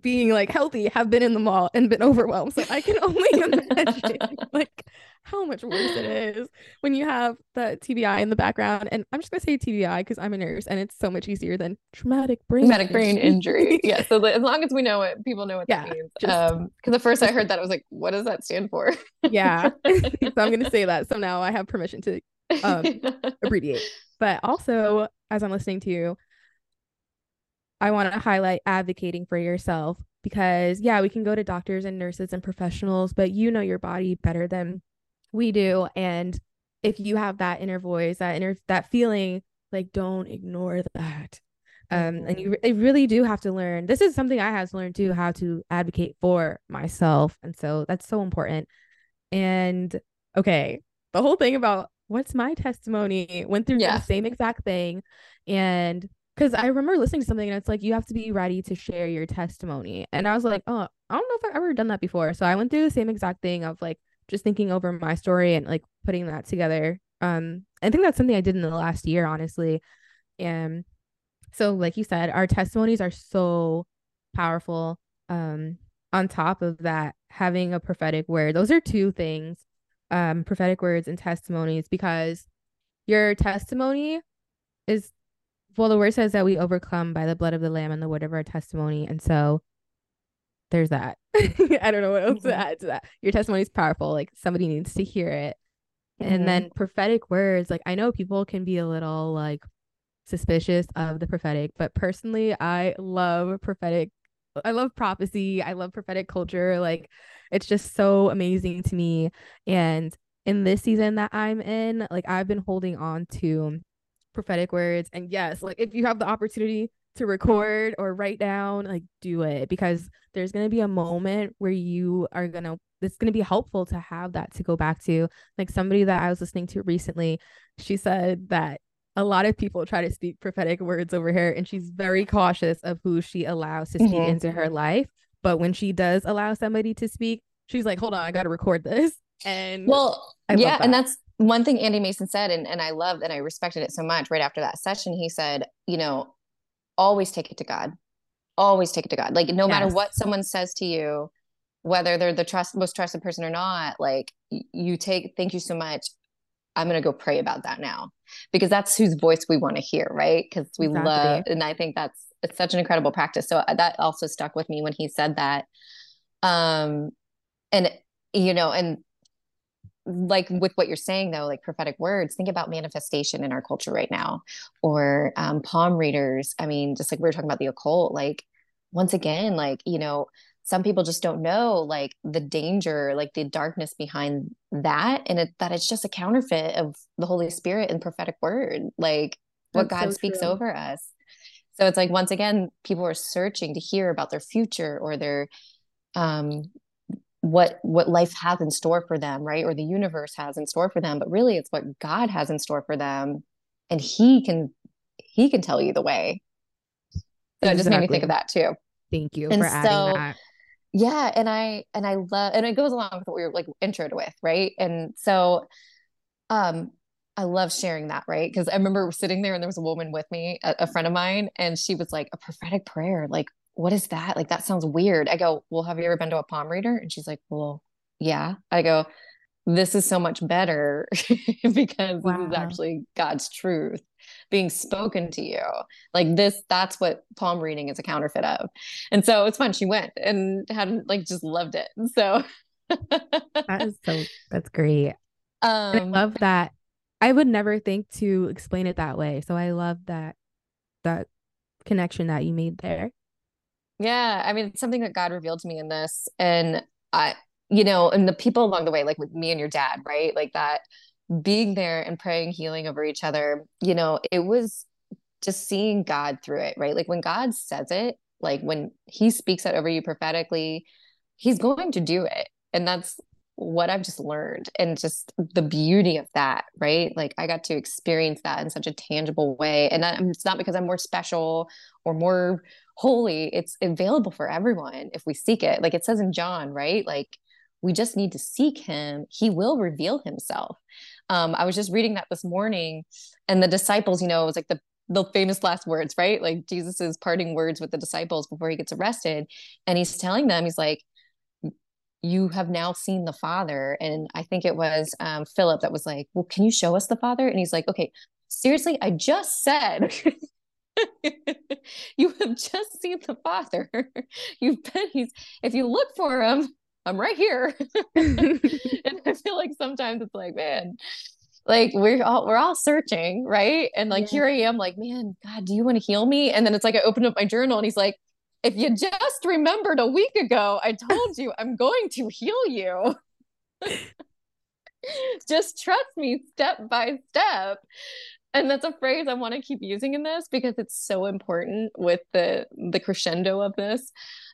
being like healthy have been in the mall and been overwhelmed. So I can only imagine like how much worse it is when you have the TBI in the background. And I'm just gonna say TBI because I'm a nurse and it's so much easier than traumatic brain traumatic brain injury. yeah. So as long as we know it, people know what yeah, that means. Just, um, because the first I heard that I was like, what does that stand for? yeah. so I'm gonna say that. So now I have permission to um abbreviate. But also as I'm listening to you, I want to highlight advocating for yourself because, yeah, we can go to doctors and nurses and professionals, but you know your body better than We do. And if you have that inner voice, that inner that feeling, like don't ignore that. Um, and you, you really do have to learn. This is something I have to learn too, how to advocate for myself. And so that's so important. And okay, the whole thing about what's my testimony went through yeah. the same exact thing. And because I remember listening to something and it's like you have to be ready to share your testimony. And I was like, oh, I don't know if I've ever done that before. So I went through the same exact thing of like just thinking over my story and like putting that together. Um, I think that's something I did in the last year, honestly. And so, like you said, our testimonies are so powerful. Um, on top of that, having a prophetic word, those are two things, um, prophetic words and testimonies, because your testimony is well, the word says that we overcome by the blood of the lamb and the word of our testimony. And so there's that. I don't know what else mm-hmm. to add to that. Your testimony is powerful. Like somebody needs to hear it. Mm-hmm. And then prophetic words, like I know people can be a little like suspicious of the prophetic, but personally, I love prophetic. I love prophecy. I love prophetic culture. Like it's just so amazing to me. And in this season that I'm in, like I've been holding on to prophetic words. And yes, like if you have the opportunity to record or write down, like do it because there's going to be a moment where you are going to it's going to be helpful to have that to go back to. Like somebody that I was listening to recently, she said that a lot of people try to speak prophetic words over her and she's very cautious of who she allows to speak mm-hmm. into her life. But when she does allow somebody to speak, she's like, "Hold on, I got to record this." And well, yeah, that. and that's one thing Andy Mason said, and, and I loved and I respected it so much right after that session. He said, you know, always take it to God. Always take it to God. Like no yes. matter what someone says to you, whether they're the trust most trusted person or not, like you take, thank you so much. I'm gonna go pray about that now. Because that's whose voice we want to hear, right? Because we exactly. love and I think that's it's such an incredible practice. So uh, that also stuck with me when he said that. Um and you know, and like with what you're saying though like prophetic words think about manifestation in our culture right now or um, palm readers i mean just like we were talking about the occult like once again like you know some people just don't know like the danger like the darkness behind that and it, that it's just a counterfeit of the holy spirit and prophetic word like what That's god so speaks true. over us so it's like once again people are searching to hear about their future or their um what what life has in store for them right or the universe has in store for them but really it's what god has in store for them and he can he can tell you the way so exactly. it just made me think of that too thank you and for adding so, that yeah and i and i love and it goes along with what we were like introed with right and so um I love sharing that, right? Because I remember sitting there and there was a woman with me, a, a, friend of mine, and she was like, a prophetic prayer. Like, what is that? Like, that sounds weird. I go, well, have you ever been to a palm reader? And she's like, well, yeah. I go, this is so much better because wow. this is actually God's truth being spoken to you. Like this, that's what palm reading is a counterfeit of. And so it's fun. She went and had like just loved it. So that is so that's great. Um I love that. I would never think to explain it that way. So I love that that connection that you made there. Yeah, I mean, it's something that God revealed to me in this, and I, you know, and the people along the way, like with me and your dad, right? Like that being there and praying healing over each other, you know, it was just seeing God through it, right? Like when God says it, like when he speaks it over you prophetically, he's going to do it. And that's what I've just learned and just the beauty of that, right? Like I got to experience that in such a tangible way. And that, it's not because I'm more special or more holy it's available for everyone if we seek it. Like it says in john right? Like we just need to seek him. He will reveal himself. Um i was just reading that this morning and the disciples you know it was like the the famous last words right? Like jesus's parting words with the disciples before he gets arrested and he's telling them he's like you have now seen the father. And i think it was um, philip that was like well can you show us the father? And he's like okay seriously i just said you have just seen the father. You've been he's if you look for him, I'm right here. and I feel like sometimes it's like, man, like we're all we're all searching, right? And like yeah. here I am, like, man, God, do you want to heal me? And then it's like I opened up my journal and he's like, if you just remembered a week ago, I told you I'm going to heal you. just trust me step by step and that's a phrase i want to keep using in this because it's so important with the the crescendo of this.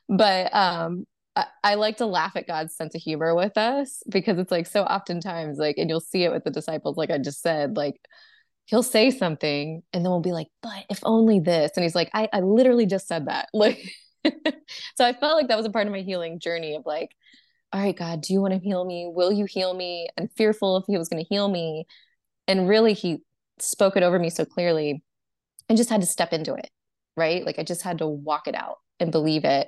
But um I, I like to laugh at God's sense of humor with us because it's like so oftentimes like and you'll see it with the disciples like I just said like he'll say something and then we'll be like but if only this and he's like I, I literally just said that. Like so I felt like that was a part of my healing journey of like all right God do you want to heal me? Will you heal me? And fearful if he was going to heal me. And really he spoke it over me so clearly and just had to step into it right? Like I just had to walk it out and believe it.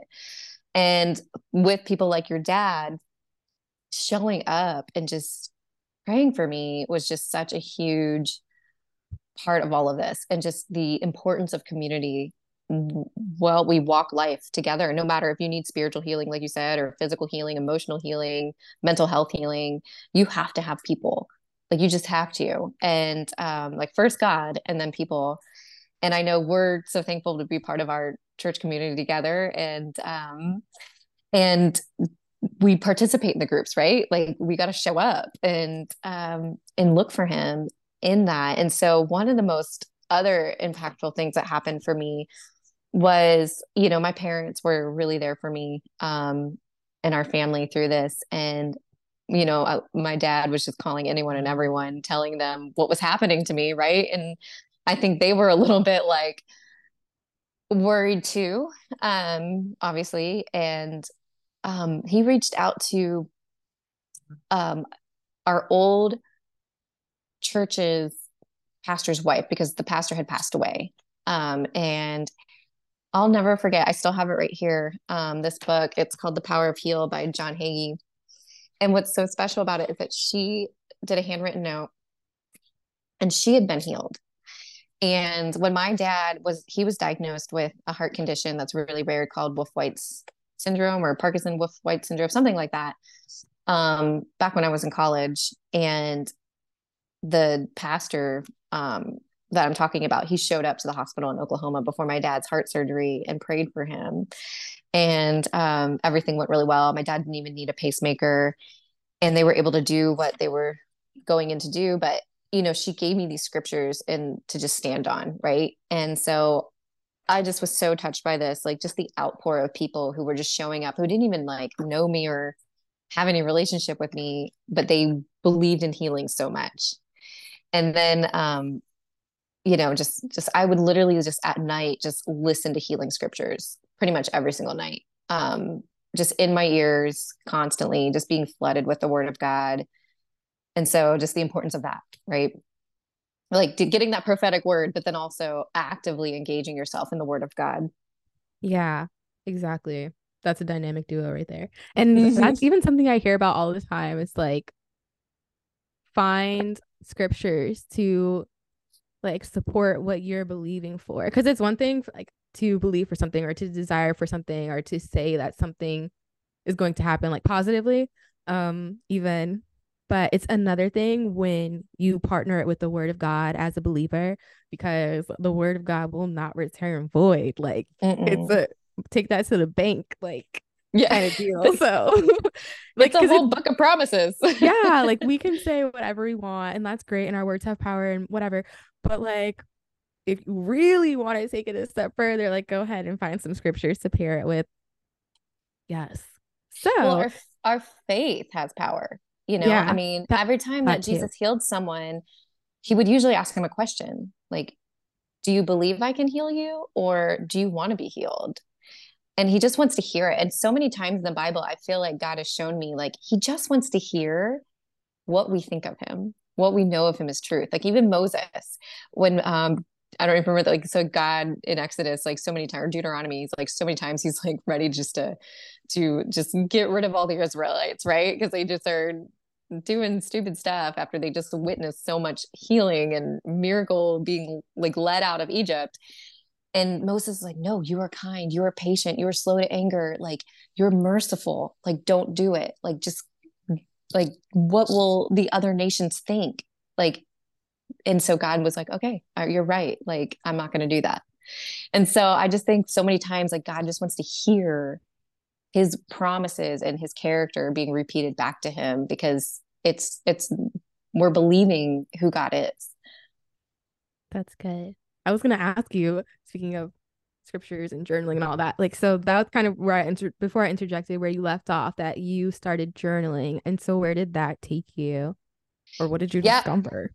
And with people like your dad showing up and just praying for me was just such a huge part of all of this and just the importance of community. Well we walk life together no matter if you need spiritual healing like you said or physical healing emotional healing mental health healing you have to have people like you just have to and um like first god and then people and i know we're so thankful to be part of our church community together and um and we participate in the groups right like we got to show up and um and look for him in that. And so one of the most other impactful things that happened for me was, you know, my parents were really there for me um, and our family through this. And, you know, I, my dad was just calling anyone and everyone, telling them what was happening to me. Right. And I think they were a little bit like worried too, um, obviously. And um, he reached out to um, our old church's pastor's wife because the pastor had passed away. Um, and I'll never forget, I still have it right here. Um, this book, it's called The Power of Heal by John Hagee. And what's so special about it is that she did a handwritten note and she had been healed. And when my dad was, he was diagnosed with a heart condition that's really rare called Wolff White's syndrome or Parkinson Wolff White syndrome, something like that. Um, back when I was in college. And the pastor um, that I'm talking about, he showed up to the hospital in Oklahoma before my dad's heart surgery and prayed for him. And um, everything went really well. My dad didn't even need a pacemaker, and they were able to do what they were going in to do. But you know, she gave me these scriptures and to just stand on, right? And so I just was so touched by this, like just the outpour of people who were just showing up who didn't even like know me or have any relationship with me, but they believed in healing so much and then um you know just just i would literally just at night just listen to healing scriptures pretty much every single night. Um just in my ears constantly just being flooded with the word of god. And so just the importance of that right? Like getting that prophetic word but then also actively engaging yourself in the word of god. Yeah exactly. That's a dynamic duo right there. And mm-hmm. that's even something i hear about all the time. It's like find scriptures to like support what you're believing for. Because it's one thing like to believe for something or to desire for something or to say that something is going to happen like positively um even but it's another thing when you partner it with the word of god as a believer because the word of god will not return void like Mm-mm. it's a take that to the bank like yeah. kind of deal. So like it's a whole it, book of promises. yeah, like we can say whatever we want and that's great and our words have power and whatever. But like if you really want to take it a step further, like go ahead and find some scriptures to pair it with. Yes. So well, our, our faith has power. You know, yeah, I mean, that, every time that, that Jesus healed someone, he would usually ask him a question like, Do you believe I can heal you? Or do you want to be healed? and he just wants to hear it and so many times in the bible i feel like god has shown me like he just wants to hear what we think of him what we know of him as truth like even moses when um I don't remember that, like so God in Exodus, like so many times, Deuteronomy, like so many times he's like ready just to to just get rid of all the Israelites, right? Because they just are doing stupid stuff after they just witnessed so much healing and miracle being like led out of Egypt. And Moses is like, no, you are kind, you are patient, you are slow to anger, like you're merciful. Like, don't do it. Like, just like what will the other nations think? Like, and so God was like, okay, uh, you're right. Like, I'm not going to do that. And so I just think so many times, like, God just wants to hear his promises and his character being repeated back to him because it's it's we're believing who God is. That's good. I was gonna ask you, speaking of scriptures and journaling and all that, like so that was kind of where I entered before I interjected where you left off that you started journaling. And so where did that take you? Or what did you yeah. discover?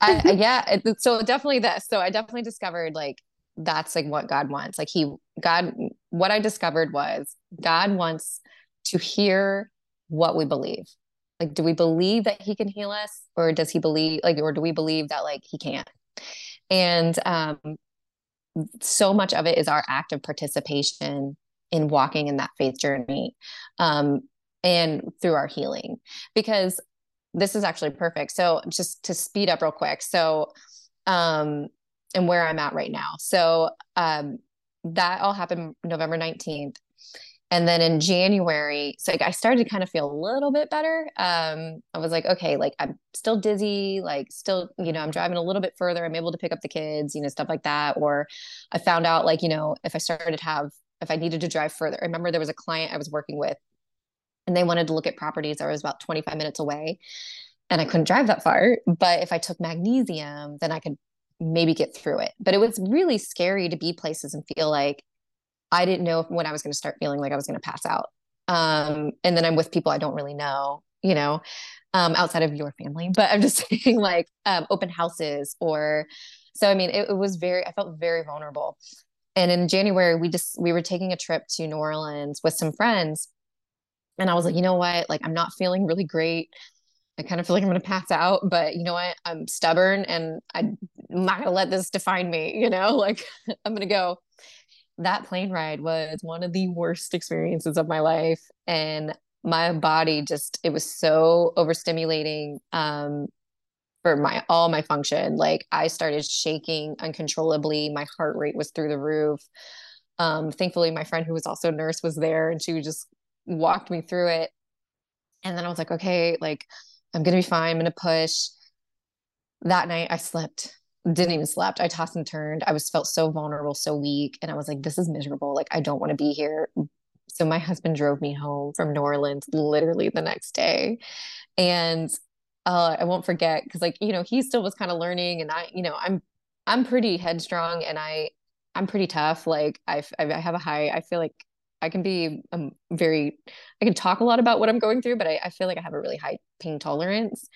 I, yeah, it, so definitely this. So I definitely discovered like that's like what God wants. Like he God what I discovered was God wants to hear what we believe like do we believe that he can heal us or does he believe like or do we believe that like he can't and um so much of it is our active participation in walking in that faith journey um and through our healing because this is actually perfect so just to speed up real quick so um and where i'm at right now so um that all happened november 19th and then in January, so like I started to kind of feel a little bit better. Um, I was like, okay, like I'm still dizzy, like still, you know, I'm driving a little bit further. I'm able to pick up the kids, you know, stuff like that. Or I found out like, you know, if I started to have, if I needed to drive further, I remember there was a client I was working with and they wanted to look at properties that was about 25 minutes away and I couldn't drive that far. But if I took magnesium, then I could maybe get through it. But it was really scary to be places and feel like I didn't know when I was going to start feeling like I was going to pass out. Um, and then I'm with people I don't really know, you know, um, outside of your family. But I'm just saying, like um, open houses, or so. I mean, it, it was very. I felt very vulnerable. And in January, we just we were taking a trip to New Orleans with some friends, and I was like, you know what? Like, I'm not feeling really great. I kind of feel like I'm going to pass out, but you know what? I'm stubborn and I'm not going to let this define me, you know, like I'm going to go that plane ride was one of the worst experiences of my life and my body just it was so overstimulating um for my all my function like i started shaking uncontrollably my heart rate was through the roof um thankfully my friend who was also a nurse was there and she was just walked me through it and then i was like okay like i'm gonna be fine i'm gonna push that night i slept didn't even slept. I tossed and turned. I was felt so vulnerable, so weak. And I was like, this is miserable. Like, I don't want to be here. So my husband drove me home from New Orleans literally the next day. And uh, I won't forget because like, you know, he still was kind of learning and I, you know, I'm, I'm pretty headstrong and I, I'm pretty tough. Like I, I have a high, I feel like I can be um, very, I can talk a lot about what I'm going through, but I, I feel like I have a really high pain tolerance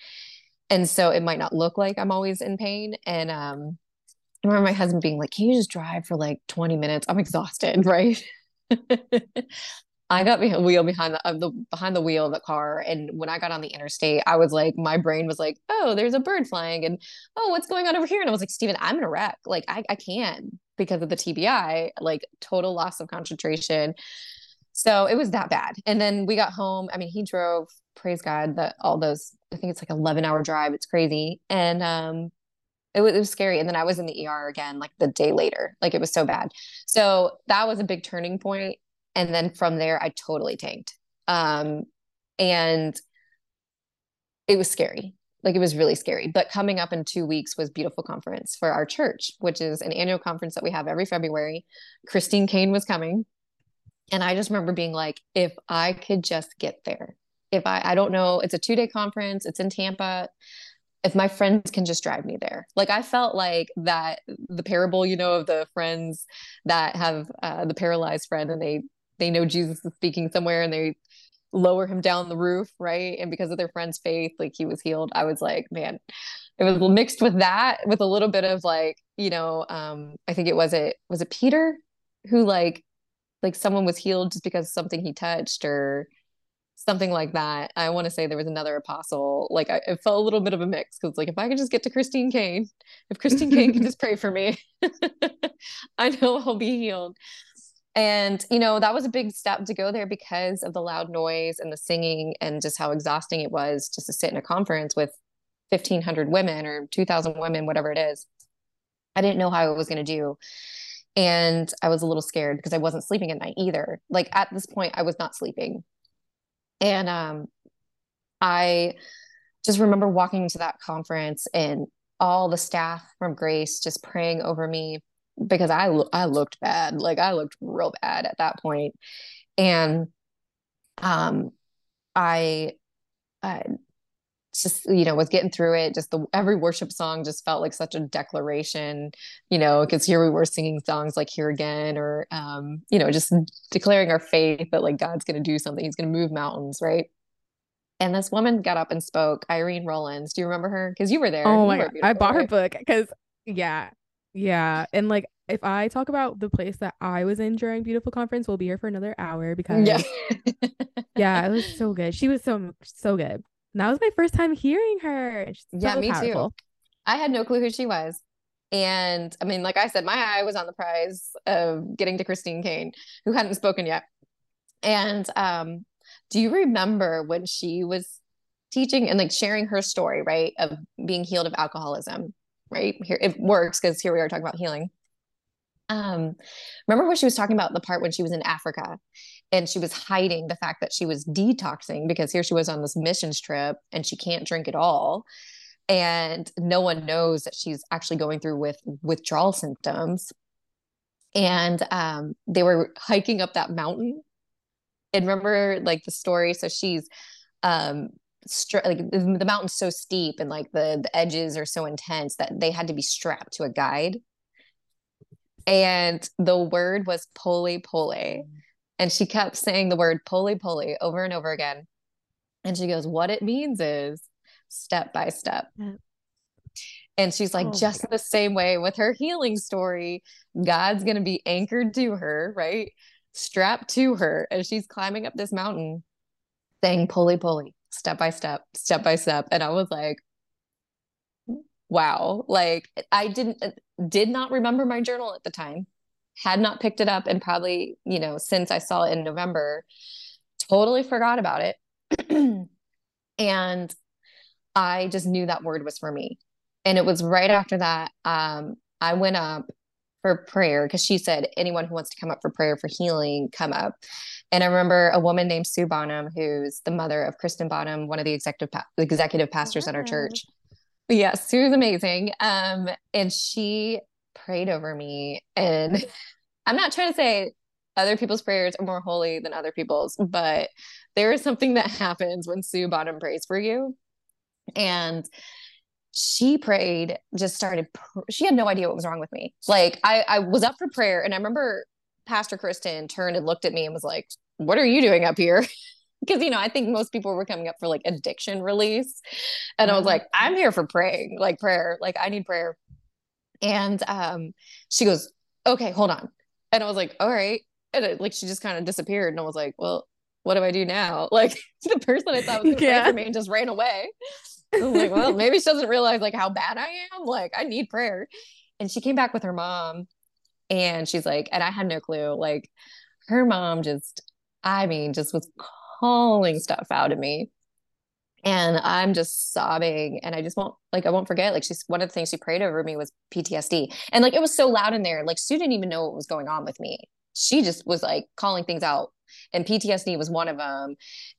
and so it might not look like I'm always in pain. And um, I remember my husband being like, "Can you just drive for like 20 minutes? I'm exhausted, right?" I got the wheel behind the, uh, the behind the wheel of the car, and when I got on the interstate, I was like, my brain was like, "Oh, there's a bird flying," and "Oh, what's going on over here?" And I was like, "Steven, I'm in a wreck. Like, I I can't because of the TBI. Like, total loss of concentration." So it was that bad. And then we got home. I mean, he drove, praise God, that all those, I think it's like 11 hour drive. It's crazy. And um, it was, it was scary. And then I was in the ER again, like the day later. Like it was so bad. So that was a big turning point. And then from there, I totally tanked. Um, and it was scary. Like it was really scary. But coming up in two weeks was Beautiful Conference for our church, which is an annual conference that we have every February. Christine Caine was coming and I just remember being like, if I could just get there, if I, I don't know, it's a two day conference, it's in Tampa. If my friends can just drive me there. Like I felt like that the parable, you know, of the friends that have uh, the paralyzed friend and they, they know Jesus is speaking somewhere and they lower him down the roof. Right. And because of their friend's faith, like he was healed. I was like, man, it was mixed with that, with a little bit of like, you know, um, I think it was it, was it Peter who like like someone was healed just because something he touched or something like that. I want to say there was another apostle. Like I, it felt a little bit of a mix because like if I could just get to Christine Caine, if Christine Caine can just pray for me, I know I'll be healed. And you know that was a big step to go there because of the loud noise and the singing and just how exhausting it was just to sit in a conference with 1500 women or 2000 women whatever it is. I didn't know how I was going to do and I was a little scared because I wasn't sleeping at night either. Like at this point, I was not sleeping. And um, I just remember walking to that conference and all the staff from Grace just praying over me because I I looked bad. Like I looked real bad at that point. And um I, I just you know was getting through it just the every worship song just felt like such a declaration you know because here we were singing songs like here again or um you know just declaring our faith that like god's going to do something he's going to move mountains right? And this woman got up and spoke irene rollins. Do you remember her? Because you were there. Oh my god i bought her book because yeah yeah and like if i talk about the place that i was in during beautiful conference we'll be here for another hour because yeah yeah it was so good she was so so good and that was my first time hearing her. yeah, me powerful. too. I had no clue who she was. And I mean, like I said, my eye was on the prize of getting to Christine Caine, who hadn't spoken yet. And um, do you remember when she was teaching and like sharing her story, right, of being healed of alcoholism? Right? Here, it works because here we are talking about healing. Um, remember when she was talking about? The part when she was in Africa and she was hiding the fact that she was detoxing because here she was on this missions trip and she can't drink at all. And no one knows that she's actually going through with withdrawal symptoms. And um, they were hiking up that mountain. And remember like the story? So she's um like the, the mountain's so steep and like the the edges are so intense that they had to be strapped to a guide and the word was pole pole and she kept saying the word pole pole over and over again. And she goes, What it means is step by step. And she's like, oh just the same way with her healing story, God's going to be anchored to her, right? Strapped to her as she's climbing up this mountain, saying, pole, pole, step by step, step by step. And I was like, wow. Like, I didn't, did not remember my journal at the time had not picked it up and probably, you know, since I saw it in November, totally forgot about it. and I just knew that word was for me. And it was right after that, um, I went up for prayer because she said, anyone who wants to come up for prayer for healing, come up. And I remember a woman named Sue Bonham, who's the mother of Kristen Bonham, one of the executive pa- executive pastors at our church. Yes, Sue is amazing. Um, and she prayed over me. And I'm not trying to say other people's prayers are more holy than other people's, but there is something that happens when Sue Bonham prays for you. And she prayed, just started, pr- she had no idea what was wrong with me. Like, I, I was up for prayer, and I remember Pastor Kristen turned and looked at me and was like, What are you doing up here? because you know i think most people were coming up for like addiction release and i was like uh-huh. i'm here for praying like prayer like i need prayer and um, she goes, okay, hold on. And I was like, all right. And it, like she just kind of disappeared. And I was like, well, what do I do now? Like the person I thought was gonna yeah. pray for me just ran away. I was like, well, maybe she doesn't realize like how bad I am. Like I need prayer. And she came back with her mom and she's like, and I had no clue. Like her mom just, I mean, just was calling stuff out of me. And i'm just sobbing and i just won't like i won't forget. Like she's one of the things she prayed over me was ptsd and like it was so loud in there. Like sue didn't even know what was going on with me. She just was like calling things out. And ptsd was one of them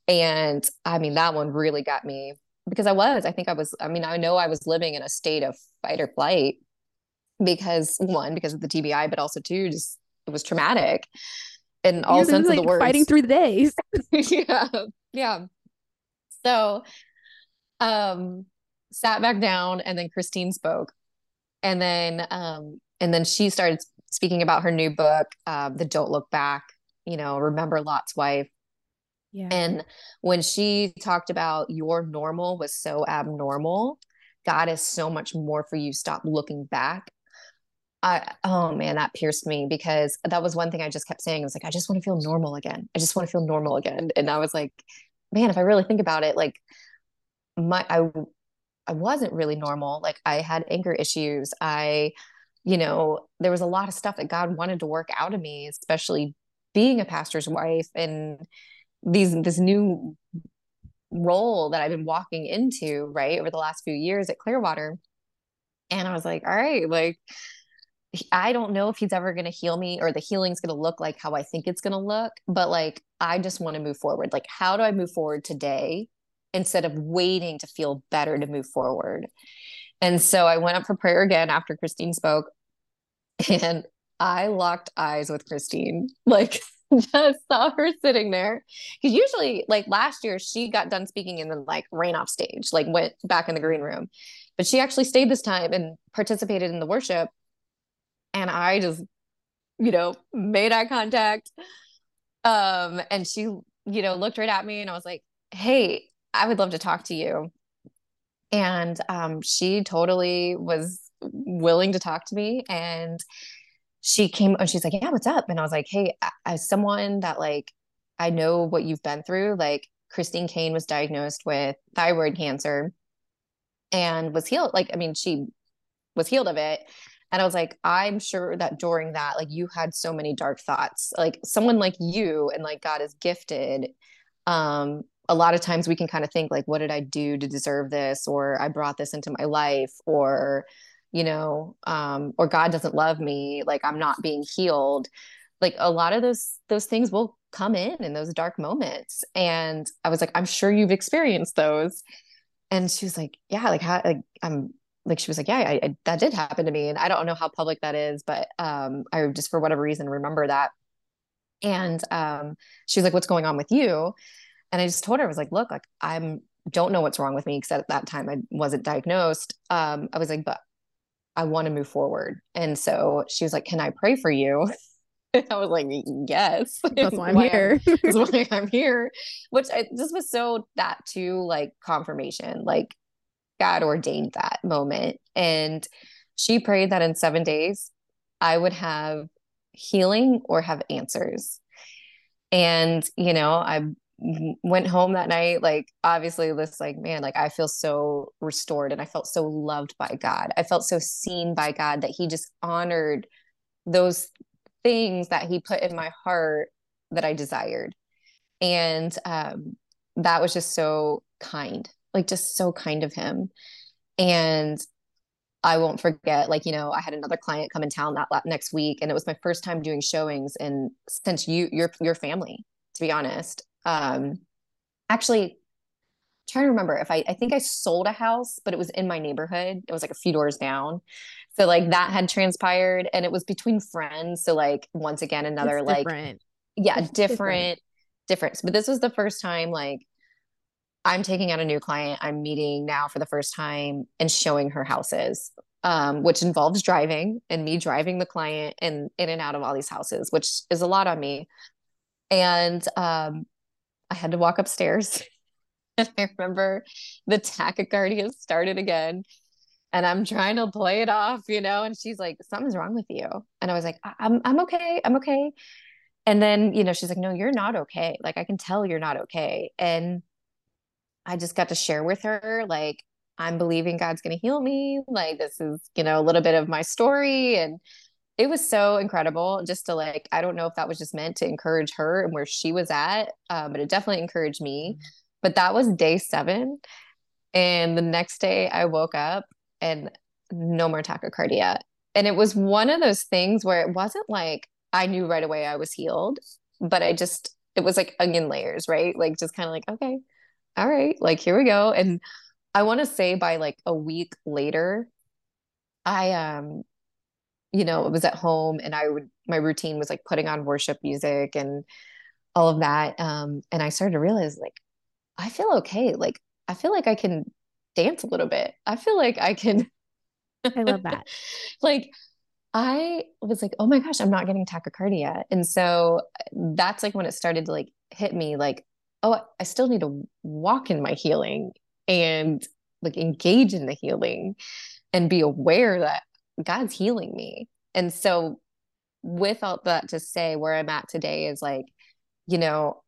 and i mean that one really got me because i was i think i was i mean i know i was living in a state of fight or flight because one because of the tbi but also two just it was traumatic in all yeah, sense like of the word fighting through the days yeah yeah so um sat back down and then Christine spoke. And then um and then she started speaking about her new book, uh, The Don't Look Back, you know, remember Lot's wife. Yeah. And when she talked about your normal was so abnormal, God is so much more for you. Stop looking back. I oh man, that pierced me because that was one thing I just kept saying. I was like, I just want to feel normal again. I just want to feel normal again. And I was like, man, if I really think about it, like my I I wasn't really normal. Like I had anger issues. I, you know, there was a lot of stuff that God wanted to work out of me, especially being a pastor's wife and these this new role that I've been walking into, right, over the last few years at Clearwater. And I was like, all right, like I don't know if he's ever going to heal me or the healing's going to look like how I think it's going to look, but like I just want to move forward. Like how do I move forward today instead of waiting to feel better to move forward? And so I went up for prayer again after Christine spoke and I locked eyes with Christine. Like just saw her sitting there. Because usually like last year she got done speaking and then like ran off stage like went back in the green room. But she actually stayed this time and participated in the worship. And i just you know made eye contact. Um and she you know looked right at me and i was like hey i would love to talk to you. And um she totally was willing to talk to me. And she came and she's like, Yeah, what's up? And I was like, Hey, as someone that like I know what you've been through, like Christine Caine was diagnosed with thyroid cancer and was healed. Like, I mean, she was healed of it. And I was like, I'm sure that during that, like you had so many dark thoughts. Like someone like you and like God is gifted. Um, a lot of times we can kind of think like, what did I do to deserve this? Or I brought this into my life, or you know um or god doesn't love me like i'm not being healed like a lot of those those things will come in in those dark moments. And i was like i'm sure you've experienced those. And she was like yeah like how like i'm like she was like yeah I, I, that did happen to me. And i don't know how public that is but um i just for whatever reason remember that. And um she was like what's going on with you? And i just told her i was like look like i'm don't know what's wrong with me because at that time i wasn't diagnosed. Um i was like but I want to move forward. And so she was like, Can I pray for you? I was like, Yes. That's why I'm why here. I'm, that's why I'm here. Which I, this was so that too, like confirmation, like God ordained that moment. And she prayed that in seven days, I would have healing or have answers. And, you know, I went home that night like obviously this like man like i feel so restored and i felt so loved by god. I felt so seen by god that he just honored those things that he put in my heart that i desired. And um that was just so kind like just so kind of him. And I won't forget, like, you know, I had another client come in town that next week and it was my first time doing showings and since you your your family, to be honest um actually trying to remember if I I think I sold a house, but it was in my neighborhood. It was like a few doors down. So like that had transpired and it was between friends. So like once again another it's like different. yeah, different, different difference. But this was the first time like I'm taking out a new client I'm meeting now for the first time and showing her houses. Um, which involves driving and me driving the client and in and out of all these houses, which is a lot on me. And um, I had to walk upstairs. and I remember the tachycardia started again. And I'm trying to play it off, you know, and she's like, something's wrong with you. And I was like, I'm I'm okay. I'm okay. And then, you know, she's like, no, you're not okay. Like I can tell you're not okay. And I just got to share with her, like, I'm believing God's to heal me. Like, this is, you know, a little bit of my story. And it was so incredible just to like i don't know if that was just meant to encourage her and where she was at um, but it definitely encouraged me. Mm-hmm. but that was day seven and the next day i woke up and no more tachycardia. And it was one of those things where it wasn't like i knew right away i was healed but i just it was like onion layers right? Like just kind of like okay all right like here we go. And i want to say by like a week later i um you know, it was at home and I would, my routine was like putting on worship music and all of that. Um, and I started to realize like, I feel okay. Like, I feel like I can dance a little bit. I feel like I can. I love that. like, I was like, oh my gosh, I'm not getting tachycardia. And so that's like when it started to like hit me like, oh, I still need to walk in my healing and like engage in the healing and be aware that God's healing me. And so, with all that to say, where I'm at today is like, you know,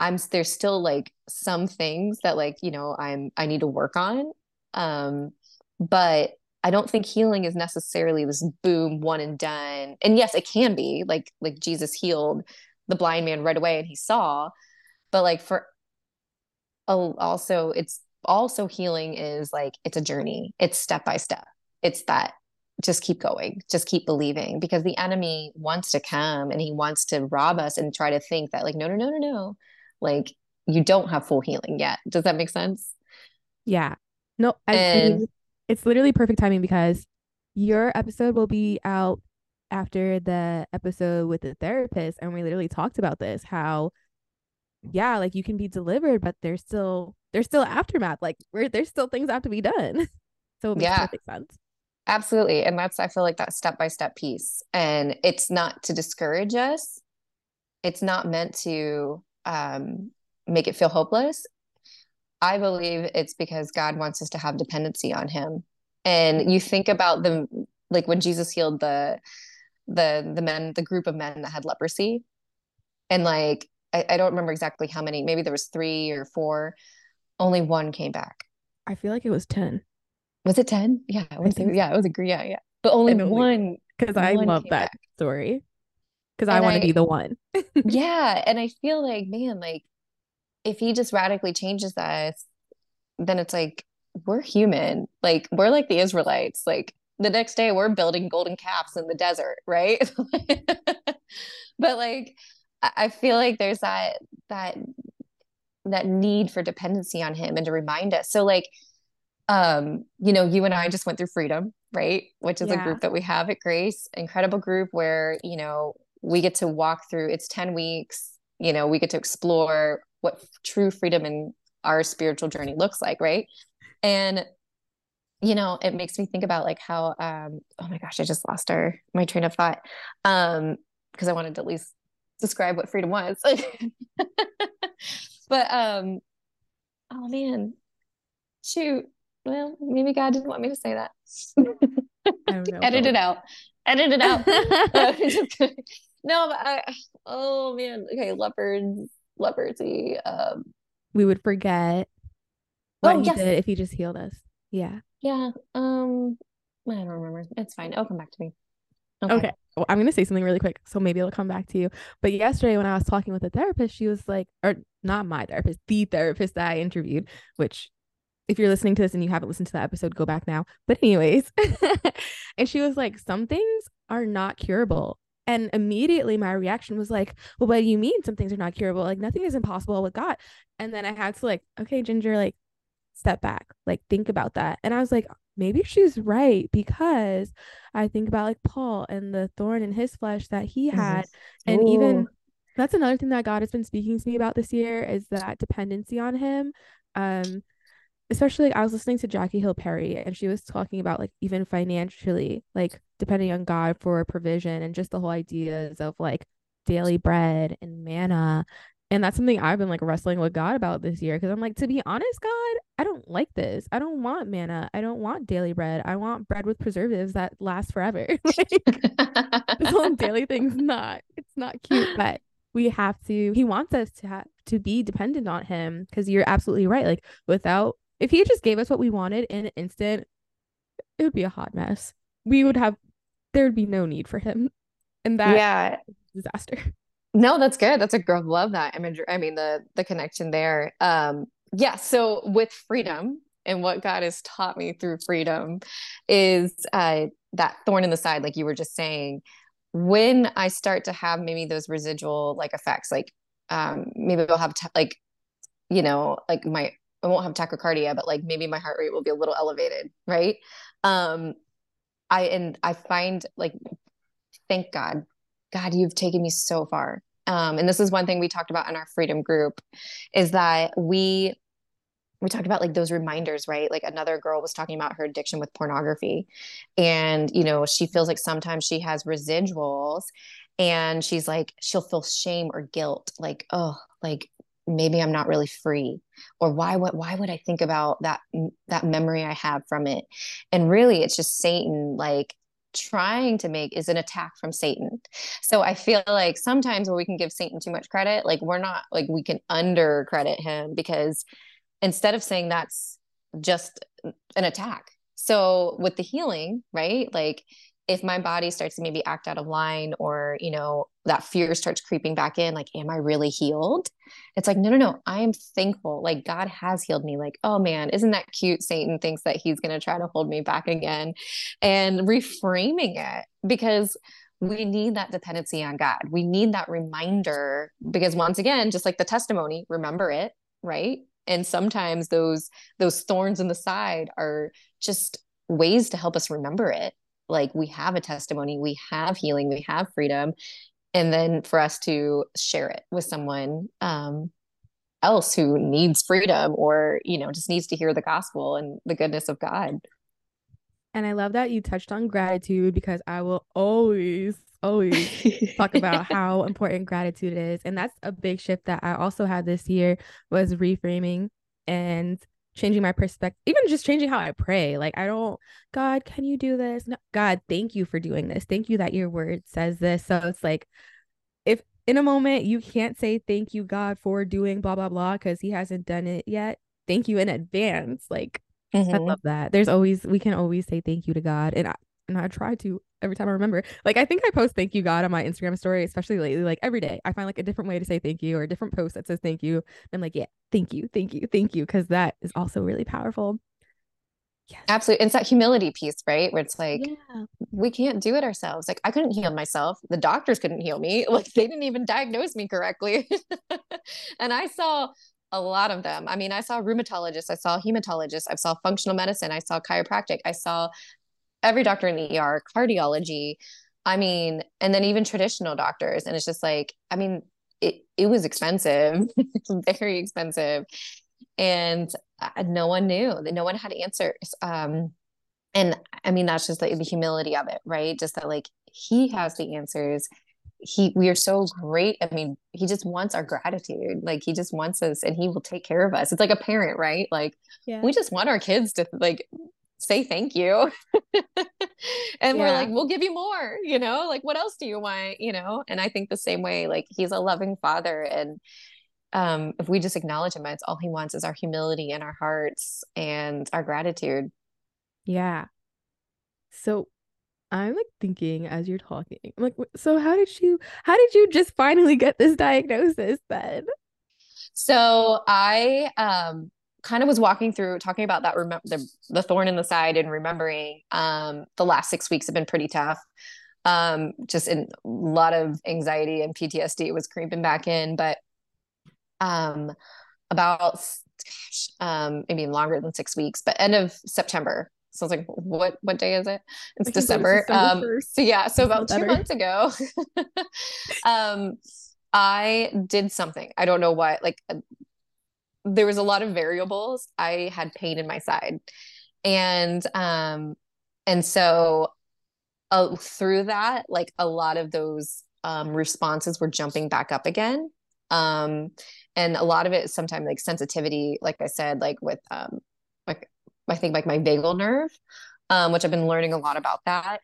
I'm there's still like some things that like, you know, I'm I need to work on. Um, but I don't think healing is necessarily this boom one and done. And yes, it can be like like Jesus healed the blind man right away and he saw, but like for also it's also healing is like it's a journey. It's step by step. It's that just keep going just keep believing because the enemy wants to come and he wants to rob us and try to think that like no no no no no. Like you don't have full healing yet. Does that make sense? Yeah. No I and, mean, it's literally perfect timing because your episode will be out after the episode with the therapist and we literally talked about this how yeah like you can be delivered but there's still there's still aftermath. Like there's still things have to be done. So it makes yeah. perfect sense absolutely and that's i feel like that step by step piece and it's not to discourage us. It's not meant to um, make it feel hopeless. I believe it's because god wants us to have dependency on him and you think about the like when jesus healed the the the men the group of men that had leprosy and like I, I don't remember exactly how many maybe there was three or four only one came back. I feel like it was 10 was it 10 yeah I was, yeah it was agree yeah yeah. But only one because i love that back. story. Because i want to be the one. Yeah and i feel like man like if he just radically changes us then it's like we're human. Like we're like the israelites. Like the next day we're building golden calves in the desert right? But like i feel like there's that that that need for dependency on him and to remind us. So like um you know you and i just went through freedom right? Which is yeah. a group that we have at grace incredible group where you know we get to walk through it's 10 weeks you know we get to explore what true freedom in our spiritual journey looks like right? And you know it makes me think about like how um oh my gosh i just lost our my train of thought um because i wanted to at least describe what freedom was. But um oh man shoot well maybe god didn't want me to say that edit it out edit it out no but I, oh man okay leopards leprosy um we would forget what oh, he yes. did if he just healed us yeah yeah. Um, I don't remember. It's fine. It'll come back to me. Okay. okay. Well, I'm going to say something really quick. So maybe it'll come back to you. But yesterday, when I was talking with a therapist, she was like, or not my therapist, the therapist that I interviewed, which if you're listening to this and you haven't listened to that episode, go back now. But, anyways, and she was like, some things are not curable. And immediately my reaction was like, well, what do you mean some things are not curable? Like, nothing is impossible with God. And then I had to, like, okay, Ginger, like, step back, like think about that. And I was like, maybe she's right because I think about like Paul and the thorn in his flesh that he had. Mm-hmm. And Ooh. even that's another thing that God has been speaking to me about this year is that dependency on him. Um, especially like, I was listening to Jackie Hill Perry and she was talking about like even financially, like depending on God for provision and just the whole ideas of like daily bread and manna and that's something I've been like wrestling with God about this year because I'm like, to be honest, God, I don't like this. I don't want manna. I don't want daily bread. I want bread with preservatives that last forever. like, this whole daily thing's not, it's not cute, but we have to, he wants us to have to be dependent on him because you're absolutely right. Like, without, if he just gave us what we wanted in an instant, it would be a hot mess. We would have, there would be no need for him. And that, yeah, disaster. No, that's good. That's a girl. Love that imagery. I mean, the the connection there. Um, yeah. So with freedom and what God has taught me through freedom is uh, that thorn in the side, like you were just saying. When I start to have maybe those residual like effects, like um, maybe I'll have t- like, you know, like my I won't have tachycardia, but like maybe my heart rate will be a little elevated, right? Um, I and I find like, thank God, God, you've taken me so far. Um, and this is one thing we talked about in our freedom group is that we we talked about like those reminders right? Like another girl was talking about her addiction with pornography. And you know she feels like sometimes she has residuals and she's like she'll feel shame or guilt like oh like maybe i'm not really free or why would why would i think about that that memory i have from it and really it's just satan like trying to make is an attack from Satan. So I feel like sometimes where we can give Satan too much credit, like we're not like we can under credit him because instead of saying that's just an attack. So with the healing, right? Like if my body starts to maybe act out of line or you know that fear starts creeping back in like am i really healed? It's like no no no i am thankful. Like god has healed me. Like oh man isn't that cute? Satan thinks that he's going to try to hold me back again. And reframing it because we need that dependency on god. We need that reminder because once again just like the testimony remember it right? And sometimes those those thorns in the side are just ways to help us remember it like we have a testimony we have healing we have freedom and then for us to share it with someone um, else who needs freedom or you know just needs to hear the gospel and the goodness of god. And i love that you touched on gratitude because i will always always talk about how important gratitude is. And that's a big shift that i also had this year was reframing and changing my perspective, even just changing how I pray. Like, I don't, God, can you do this? No, God, thank you for doing this. Thank you that your word says this. So it's like, if in a moment you can't say thank you, God, for doing blah, blah, blah, because he hasn't done it yet, thank you in advance. Like, mm-hmm. I love that. There's always, we can always say thank you to God. And I, and I try to every time I remember. Like I think I post thank you God on my Instagram story, especially lately. Like every day, I find like a different way to say thank you or a different post that says thank you. I'm like, yeah, thank you, thank you, thank you, because that is also really powerful. Yes. Absolutely. It's that humility piece, right? Where it's like, yeah. we can't do it ourselves. Like, I couldn't heal myself. The doctors couldn't heal me. Like, they didn't even diagnose me correctly. and I saw a lot of them. I mean, I saw rheumatologists, I saw hematologists, I saw functional medicine, I saw chiropractic, I saw every doctor in the ER, cardiology. I mean, and then even traditional doctors. And it's just like, I mean, it, it was expensive, very expensive. And uh, no one knew that no one had answers. Um, and I mean, that's just like the humility of it, right? Just that like he has the answers. He, we are so great. I mean, he just wants our gratitude. Like he just wants us and he will take care of us. It's like a parent, right? Like yeah. we just want our kids to like say thank you. and yeah. we're like, we'll give you more, you know, like what else do you want, you know? And I think the same way, like he's a loving father. And um, if we just acknowledge him, it's all he wants is our humility in our hearts and our gratitude. Yeah. So I'm like thinking as you're talking, I'm like, so how did you, how did you just finally get this diagnosis then? So I, um, kind of was walking through talking about that remember the, the thorn in the side and remembering um, the last six weeks have been pretty tough um, just in a lot of anxiety and ptsd was creeping back in but um, about gosh, um, maybe longer than six weeks but end of september so I was like, what what day is it? It's December. December um, so yeah, so about two months ago, um, I did something. I don't know what, like there was a lot of variables. I had pain in my side. And um and so uh, through that, like a lot of those um responses were jumping back up again. Um and a lot of it is sometimes like sensitivity, like I said, like with um like I think like my vagal nerve, um, which I've been learning a lot about that.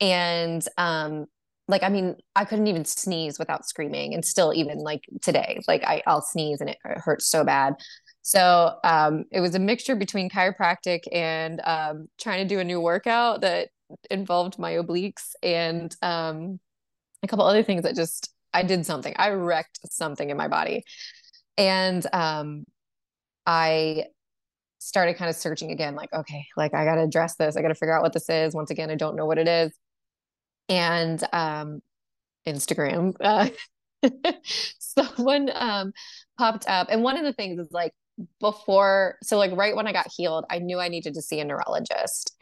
And um like i mean i couldn't even sneeze without screaming and still even like today like I, i'll sneeze and it, hurts so bad. So um, it was a mixture between chiropractic and um, trying to do a new workout that involved my obliques and um, a couple other things that just i did something. I wrecked something in my body. And um, i started kind of searching again like okay like i got to address this. I got to figure out what this is. Once again i don't know what it is and um Instagram. Uh, someone um popped up, and one of the things is like before, so like right when I got healed, I knew I needed to see a neurologist,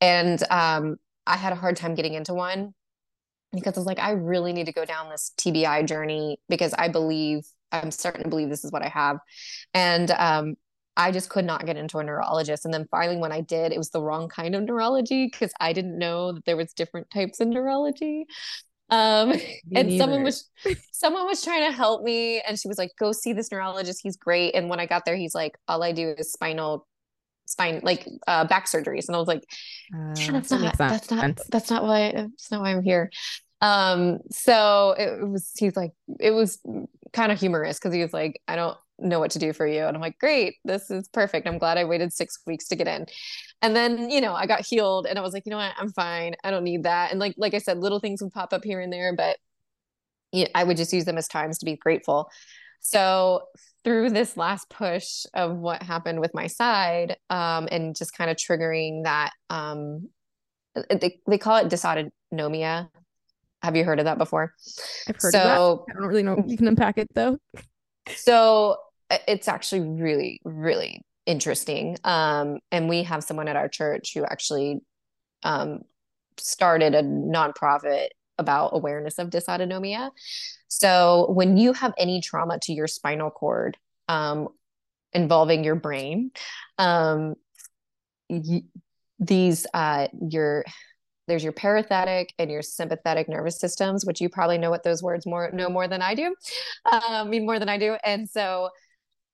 and um I had a hard time getting into one because I was like, I really need to go down this TBI journey because I believe I'm starting to believe this is what I have, and um I just could not get into a neurologist. And then finally, when I did, it was the wrong kind of neurology because I didn't know that there was different types of neurology. Um, and neither. someone was someone was trying to help me, and she was like, "Go see this neurologist. He's great." And when I got there, he's like, "All I do is spinal." spine like uh back surgeries and i was like uh, that's not that's not that's not why that's not why i'm here um so it was he's like it was kind of humorous because he was like i don't know what to do for you. And I'm like, great, this is perfect. I'm glad I waited six weeks to get in. And then, you know, I got healed and I was like, you know what, I'm fine. I don't need that. And like, like I said, little things would pop up here and there, but you know, I would just use them as times to be grateful. So through this last push of what happened with my side, um, and just kind of triggering that, um, they, they call it dysautonomia. Have you heard of that before? I've heard so, I don't really know. You can unpack it though. So it's actually really really interesting. Um and we have someone at our church who actually um started a nonprofit about awareness of dysautonomia. So when you have any trauma to your spinal cord um, involving your brain, um, y- these uh, your there's your parasympathetic and your sympathetic nervous systems, which you probably know what those words more know more than I do, uh, mean more than I do, and so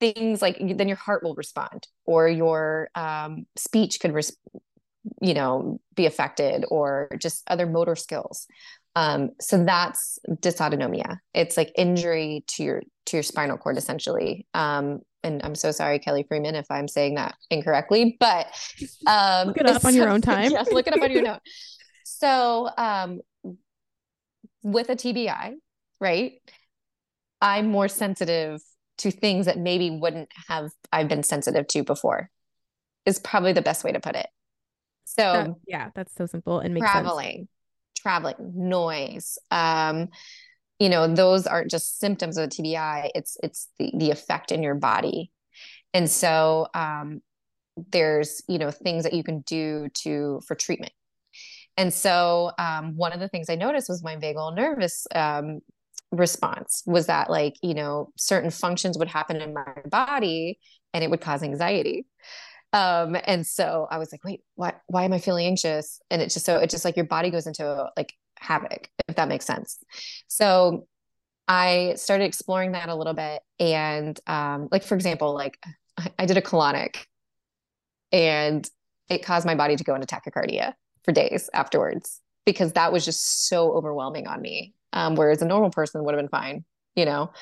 things like then your heart will respond or your um, speech could res- you know be affected or just other motor skills. Um, so that's dysautonomia. It's like injury to your to your spinal cord essentially. Um, and i'm so sorry kelly freeman if i'm saying that incorrectly but um, look it up so, on your own time. yes look it up on your own. So um, with a tbi right i'm more sensitive to things that maybe wouldn't have I've been sensitive to before is probably the best way to put it. So yeah, that's so simple and makes traveling, sense. traveling, noise, um, you know, those aren't just symptoms of a TBI. It's it's the the effect in your body, and so um, there's you know things that you can do to for treatment. And so um, one of the things I noticed was my vagal nervous um, response? Was that like you know certain functions would happen in my body and it would cause anxiety. Um and so i was like wait why why am i feeling anxious? And it's just so it's just like your body goes into like havoc if that makes sense. So i started exploring that a little bit and um like for example like i did a colonic and it caused my body to go into tachycardia for days afterwards because that was just so overwhelming on me um, whereas a normal person would have been fine, you know?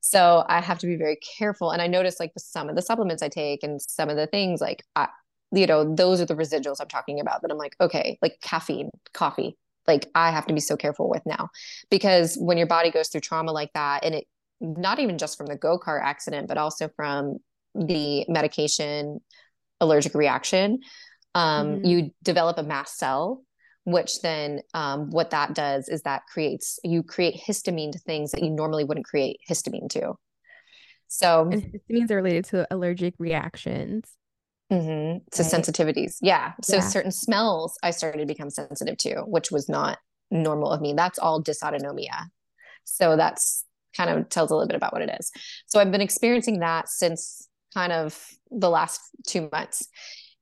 So I have to be very careful. And I notice like the some of the supplements I take and some of the things like, I, you know, those are the residuals I'm talking about that I'm like, okay, like caffeine, coffee, like I have to be so careful with now because when your body goes through trauma like that and it, not even just from the go-kart accident, but also from the medication allergic reaction, um, mm-hmm. you develop a mast cell which then um, what that does is that creates you create histamine to things that you normally wouldn't create histamine to. So and histamines are related to allergic reactions. Mm-hmm. to right? sensitivities. Yeah. So yeah. certain smells i started to become sensitive to which was not normal of me. That's all dysautonomia. So that's kind of tells a little bit about what it is. So i've been experiencing that since kind of the last two months.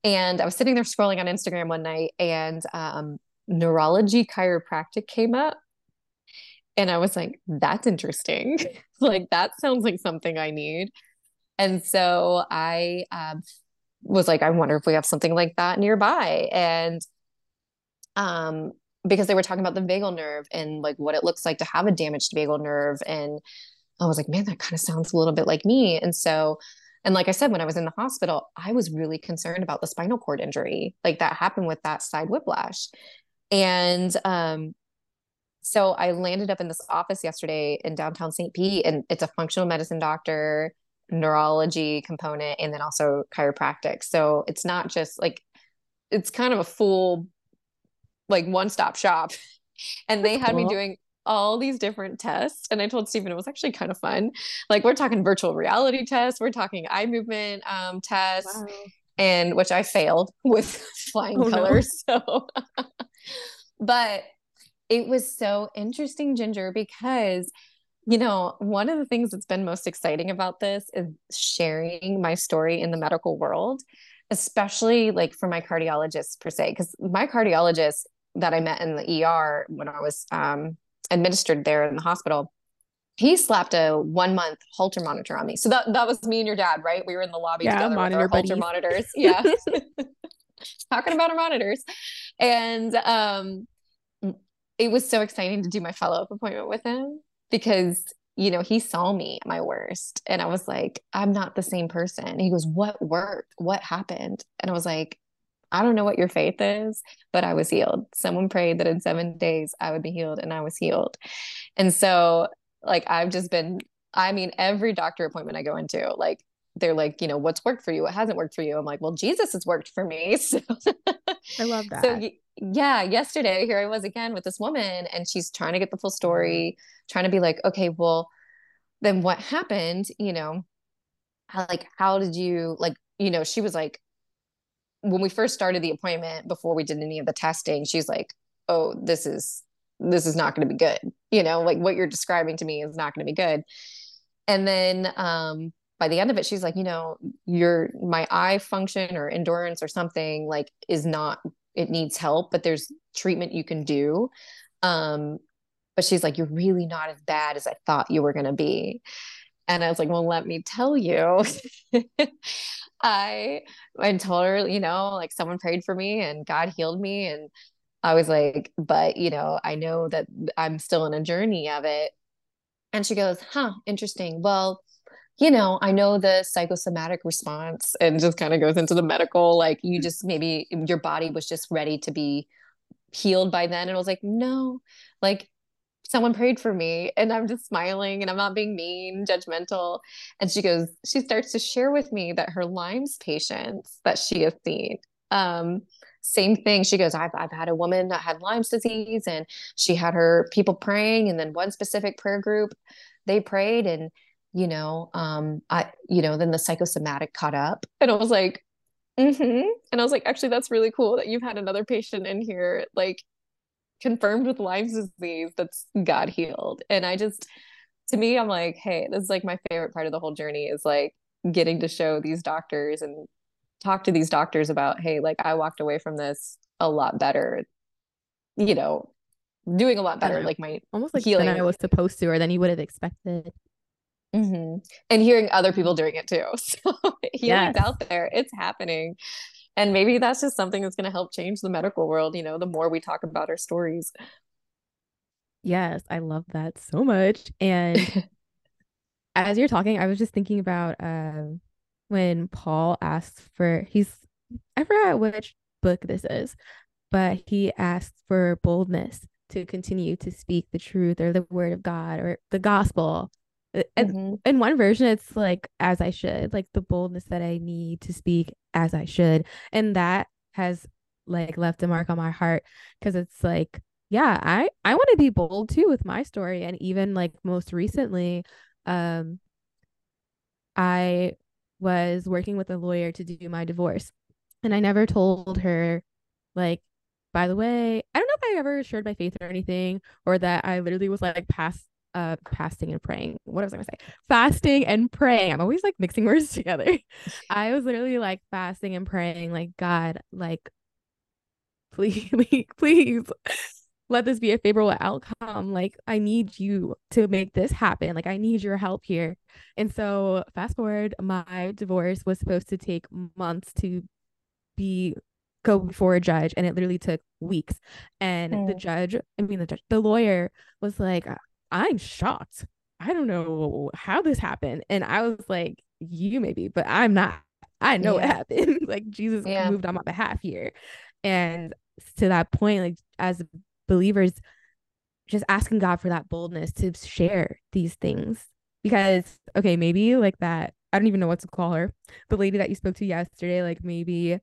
And I was sitting there scrolling on Instagram one night, and um, neurology chiropractic came up. And I was like, that's interesting. like, that sounds like something I need. And so I um, was like, I wonder if we have something like that nearby. And um, because they were talking about the vagal nerve and like what it looks like to have a damaged vagal nerve. And I was like, man, that kind of sounds a little bit like me. And so, and like I said, when I was in the hospital, I was really concerned about the spinal cord injury, like that happened with that side whiplash. And um, so I landed up in this office yesterday in downtown St. Pete, and it's a functional medicine doctor, neurology component, and then also chiropractic. So it's not just like it's kind of a full, like one stop shop. And they had cool. me doing all these different tests. And I told Stephen it was actually kind of fun. Like we're talking virtual reality tests, we're talking eye movement um, tests, wow. and which I failed with flying oh, colors. No. So but it was so interesting, Ginger, because you know, one of the things that's been most exciting about this is sharing my story in the medical world, especially like for my cardiologist per se, because my cardiologist that I met in the ER when I was um, administered there in the hospital, he slapped a one month Holter monitor on me. So that that was me and your dad, right? We were in the lobby yeah, together monitor with our Holter monitors. Yeah. Talking about our monitors. And um it was so exciting to do my follow-up appointment with him because you know he saw me at my worst and i was like i'm not the same person. He goes what worked? What happened? And i was like i don't know what your faith is but i was healed. Someone prayed that in seven days i would be healed and i was healed. And so like i've just been i mean every doctor appointment i go into like they're like, you know, what's worked for you? What hasn't worked for you? I'm like, well, Jesus has worked for me. So I love that. So yeah, yesterday here I was again with this woman and she's trying to get the full story, trying to be like, okay, well, then what happened? You know, how, like, how did you like, you know, she was like, when we first started the appointment before we did any of the testing, she's like, oh, this is this is not going to be good. You know, like what you're describing to me is not going to be good. And then um by the end of it, she's like, you know, your my eye function or endurance or something like is not it needs help, but there's treatment you can do. Um, but she's like, you're really not as bad as I thought you were going to be. And I was like, well, let me tell you. I I told her, you know, like someone prayed for me and God healed me. And I was like, but you know, I know that I'm still in a journey of it. And she goes, huh, interesting. Well, you know, I know the psychosomatic response and just kind of goes into the medical, like you just maybe your body was just ready to be healed by then. And I was like, no, like someone prayed for me and I'm just smiling and I'm not being mean, judgmental. And she goes, she starts to share with me that her Lyme's patients that she has seen, um, same thing. She goes, I've, I've had a woman that had Lyme's disease and she had her people praying and then one specific prayer group, they prayed and, you know, um, I, you know, then the psychosomatic caught up and I was like, mm-hmm. And I was like, actually, that's really cool that you've had another patient in here, like confirmed with Lyme's disease that's got healed. And I just, to me, I'm like, hey, this is like my favorite part of the whole journey is like getting to show these doctors and talk to these doctors about, hey, like I walked away from this a lot better, you know, doing a lot better. Like my almost like healing. than I was supposed to, or than you would have expected. Mm-hmm. And hearing other people doing it too. So healing's yes. out there, it's happening and maybe that's just something that's going to help change the medical world you know the more we talk about our stories yes i love that so much and as you're talking i was just thinking about um when paul asks for he's i forgot which book this is but he asks for boldness to continue to speak the truth or the word of god or the gospel mm-hmm. in one version it's like as i should like the boldness that i need to speak as i should. And that has like left a mark on my heart because it's like yeah i i want to be bold too with my story. And even like most recently um i was working with a lawyer to do my divorce. And i never told her like by the way i don't know if i ever shared my faith or anything or that i literally was like past uh fasting and praying. What was I gonna say? Fasting and praying. I'm always like mixing words together. I was literally like fasting and praying, like God, like please, please let this be a favorable outcome. Like I need you to make this happen. Like I need your help here. And so fast forward, my divorce was supposed to take months to be go before a judge and it literally took weeks and mm. the judge i mean the judge the lawyer was like I'm shocked. I don't know how this happened. And I was like, you maybe, but I'm not. I know yeah. what happened. like Jesus yeah. moved on my behalf here. And to that point, like as believers, just asking God for that boldness to share these things. Because, okay, maybe like that, I don't even know what to call her. The lady that you spoke to yesterday, like maybe,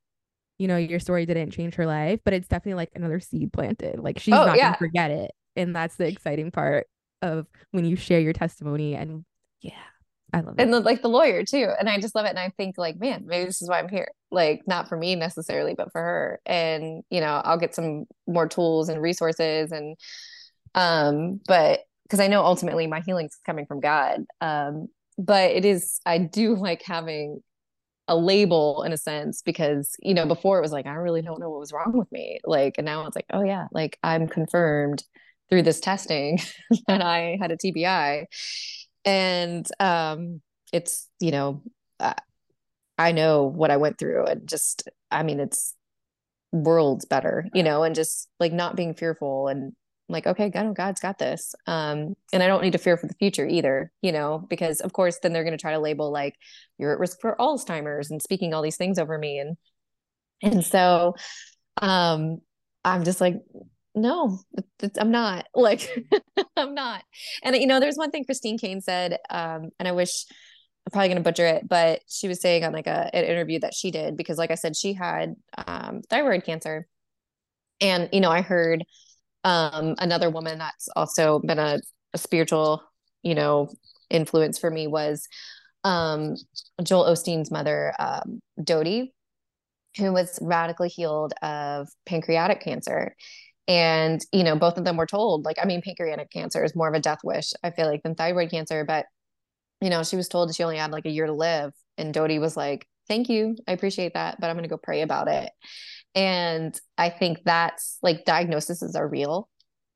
you know, your story didn't change her life, but it's definitely like another seed planted. Like she's oh, not yeah. gonna forget it. And that's the exciting part of when you share your testimony and yeah I love it. And the, like the lawyer too. And I just love it. And I think like, man, maybe this is why I'm here. Like not for me necessarily, but for her. And, you know, I'll get some more tools and resources and um, but because I know ultimately my healing's coming from God. Um, but it is I do like having a label in a sense because, you know, before it was like, I really don't know what was wrong with me. Like, and now it's like, oh yeah, like I'm confirmed through this testing that I had a TBI. And um, it's, you know, I know what I went through and just, I mean, it's worlds better, you know, and just like not being fearful and like, okay, God, God's got this. Um, and I don't need to fear for the future either, you know, because of course, then they're going to try to label like you're at risk for Alzheimer's and speaking all these things over me. And, and so, um, I'm just like, no i'm not like i'm not. And you know there's one thing christine Caine said um and i wish i'm probably going to butcher it but she was saying on like a an interview that she did because like i said she had um thyroid cancer. And you know i heard um another woman that's also been a, a spiritual you know influence for me was um joel osteen's mother um dodie who was radically healed of pancreatic cancer And, you know, both of them were told, like, I mean, pancreatic cancer is more of a death wish, I feel like, than thyroid cancer. But, you know, she was told she only had like a year to live. And Dodie was like, thank you. I appreciate that, but I'm going to go pray about it. And I think that's like diagnoses are real.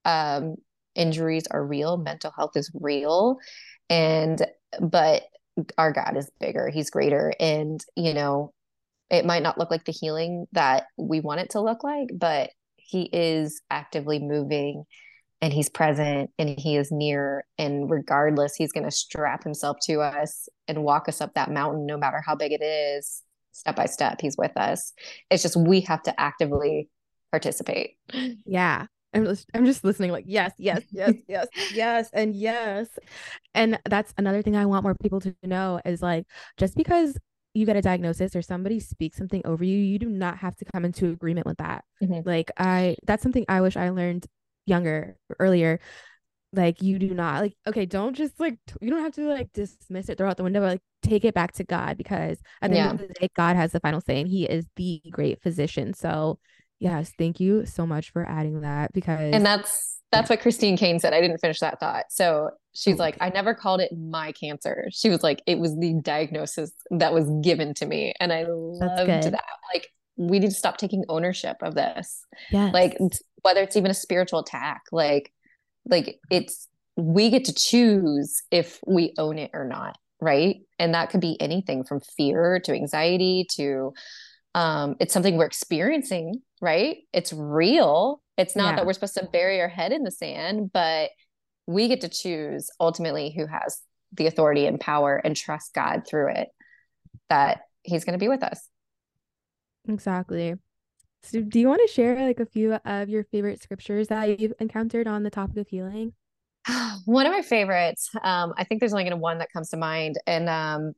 Um, injuries are real. Mental health is real. And, but our God is bigger. He's greater. And, you know, it might not look like the healing that we want it to look like, but he is actively moving and he's present and he is near and regardless he's going to strap himself to us and walk us up that mountain no matter how big it is step by step he's with us. It's just we have to actively participate. Yeah. I'm just, I'm just listening like yes yes yes yes yes and yes. And that's another thing i want more people to know is like just because you get a diagnosis or somebody speaks something over you you do not have to come into agreement with that mm-hmm. like i that's something i wish i learned younger earlier like you do not like okay don't just like you don't have to like dismiss it throw out the window but like take it back to god because at the yeah. end of the day god has the final say and he is the great physician so yes thank you so much for adding that because and that's that's what christine Caine said. I didn't finish that thought. So she's oh, like i never called it my cancer. She was like it was the diagnosis that was given to me. And i loved that. Like we need to stop taking ownership of this. Yeah like whether it's even a spiritual attack like like it's we get to choose if we own it or not right? And that could be anything from fear to anxiety to um it's something we're experiencing right it's real it's not yeah. that we're supposed to bury our head in the sand but we get to choose ultimately who has the authority and power and trust god through it that he's going to be with us exactly so, do you want to share like a few of your favorite scriptures that you've encountered on the topic of healing? One of my favorites, um, I think there's only going to one that comes to mind, and um,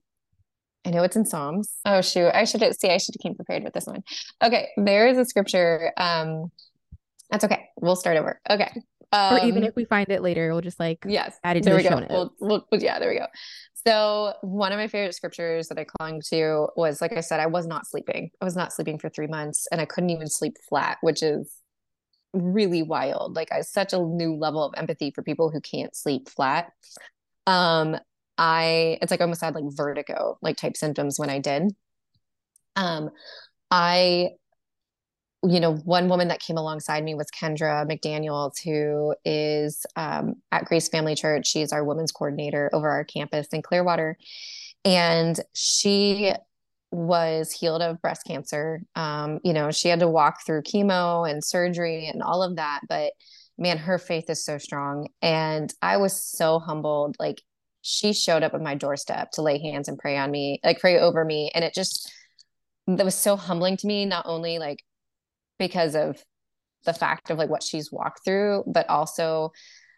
I know it's in Psalms. Oh shoot, I should see. I should have came prepared with this one. Okay, there is a scripture. Um, that's okay. We'll start over. Okay. Um, or even um, if we find it later, we'll just like yes, add it to there the we go. We'll, we'll, yeah, there we go. So one of my favorite scriptures that I clung to was, like I said, I was not sleeping. I was not sleeping for three months, and I couldn't even sleep flat, which is really wild. Like I such a new level of empathy for people who can't sleep flat. Um, I it's like almost had like vertigo like type symptoms when I did. Um, I you know, one woman that came alongside me was Kendra McDaniels, who is um, at Grace Family Church. She's our women's coordinator over our campus in Clearwater. And she was healed of breast cancer. Um, you know, she had to walk through chemo and surgery and all of that. But man, her faith is so strong. And I was so humbled. Like, she showed up at my doorstep to lay hands and pray on me, like, pray over me. And it just, that was so humbling to me, not only like because of the fact of like what she's walked through, but also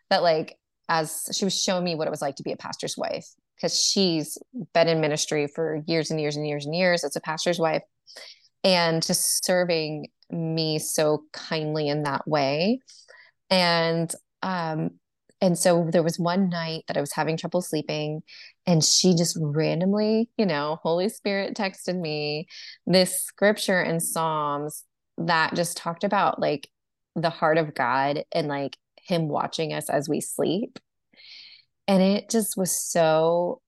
that like as she was showing me what it was like to be a pastor's wife because she's been in ministry for years and years and years and years as a pastor's wife and just serving me so kindly in that way and um and so there was one night that I was having trouble sleeping and she just randomly, you know, Holy Spirit texted me this scripture in Psalms that just talked about like the heart of God and like him watching us as we sleep. And it just was so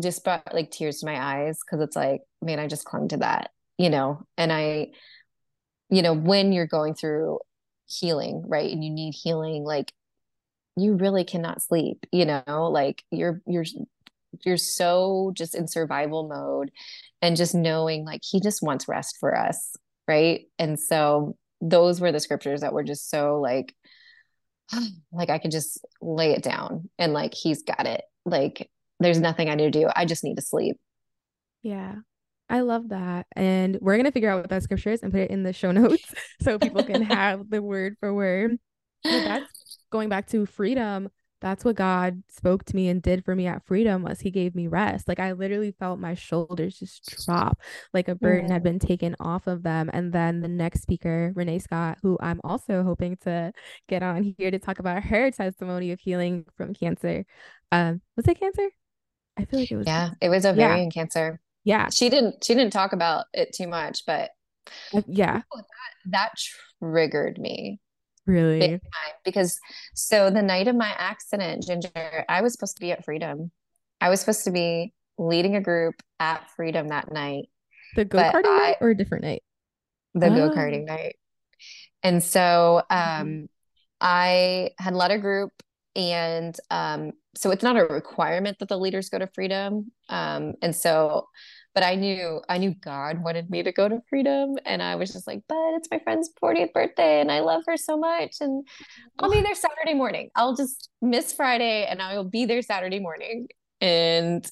just brought like tears to my eyes because it's like, man, I just clung to that, you know, and I, you know, when you're going through healing, right, and you need healing, like you really cannot sleep, you know, like you're, you're, you're so just in survival mode and just knowing like he just wants rest for us right? And so those were the scriptures that were just so like like i could just lay it down and like he's got it. Like there's nothing i need to do. I just need to sleep. Yeah. I love that. And we're going to figure out what that scripture is and put it in the show notes so people can have the word for word. But that's going back to freedom that's what God spoke to me and did for me at Freedom was he gave me rest. Like I literally felt my shoulders just drop like a burden yeah. had been taken off of them. And then the next speaker, Renee Scott, who I'm also hoping to get on here to talk about her testimony of healing from cancer. Um, was it cancer? I feel like it was Yeah, cancer. it was ovarian yeah. cancer. Yeah. She didn't she didn't talk about it too much, but uh, yeah. that, that triggered me Really? Because so the night of my accident, Ginger, I was supposed to be at Freedom. I was supposed to be leading a group at Freedom that night. The go karting night or a different night? The oh. go karting night. And so mm-hmm. um, I had led a group, and um, so it's not a requirement that the leaders go to Freedom. Um, and so but I knew I knew God wanted me to go to freedom and I was just like but it's my friend's 40th birthday and I love her so much and I'll be there Saturday morning. I'll just miss Friday and I will be there Saturday morning. And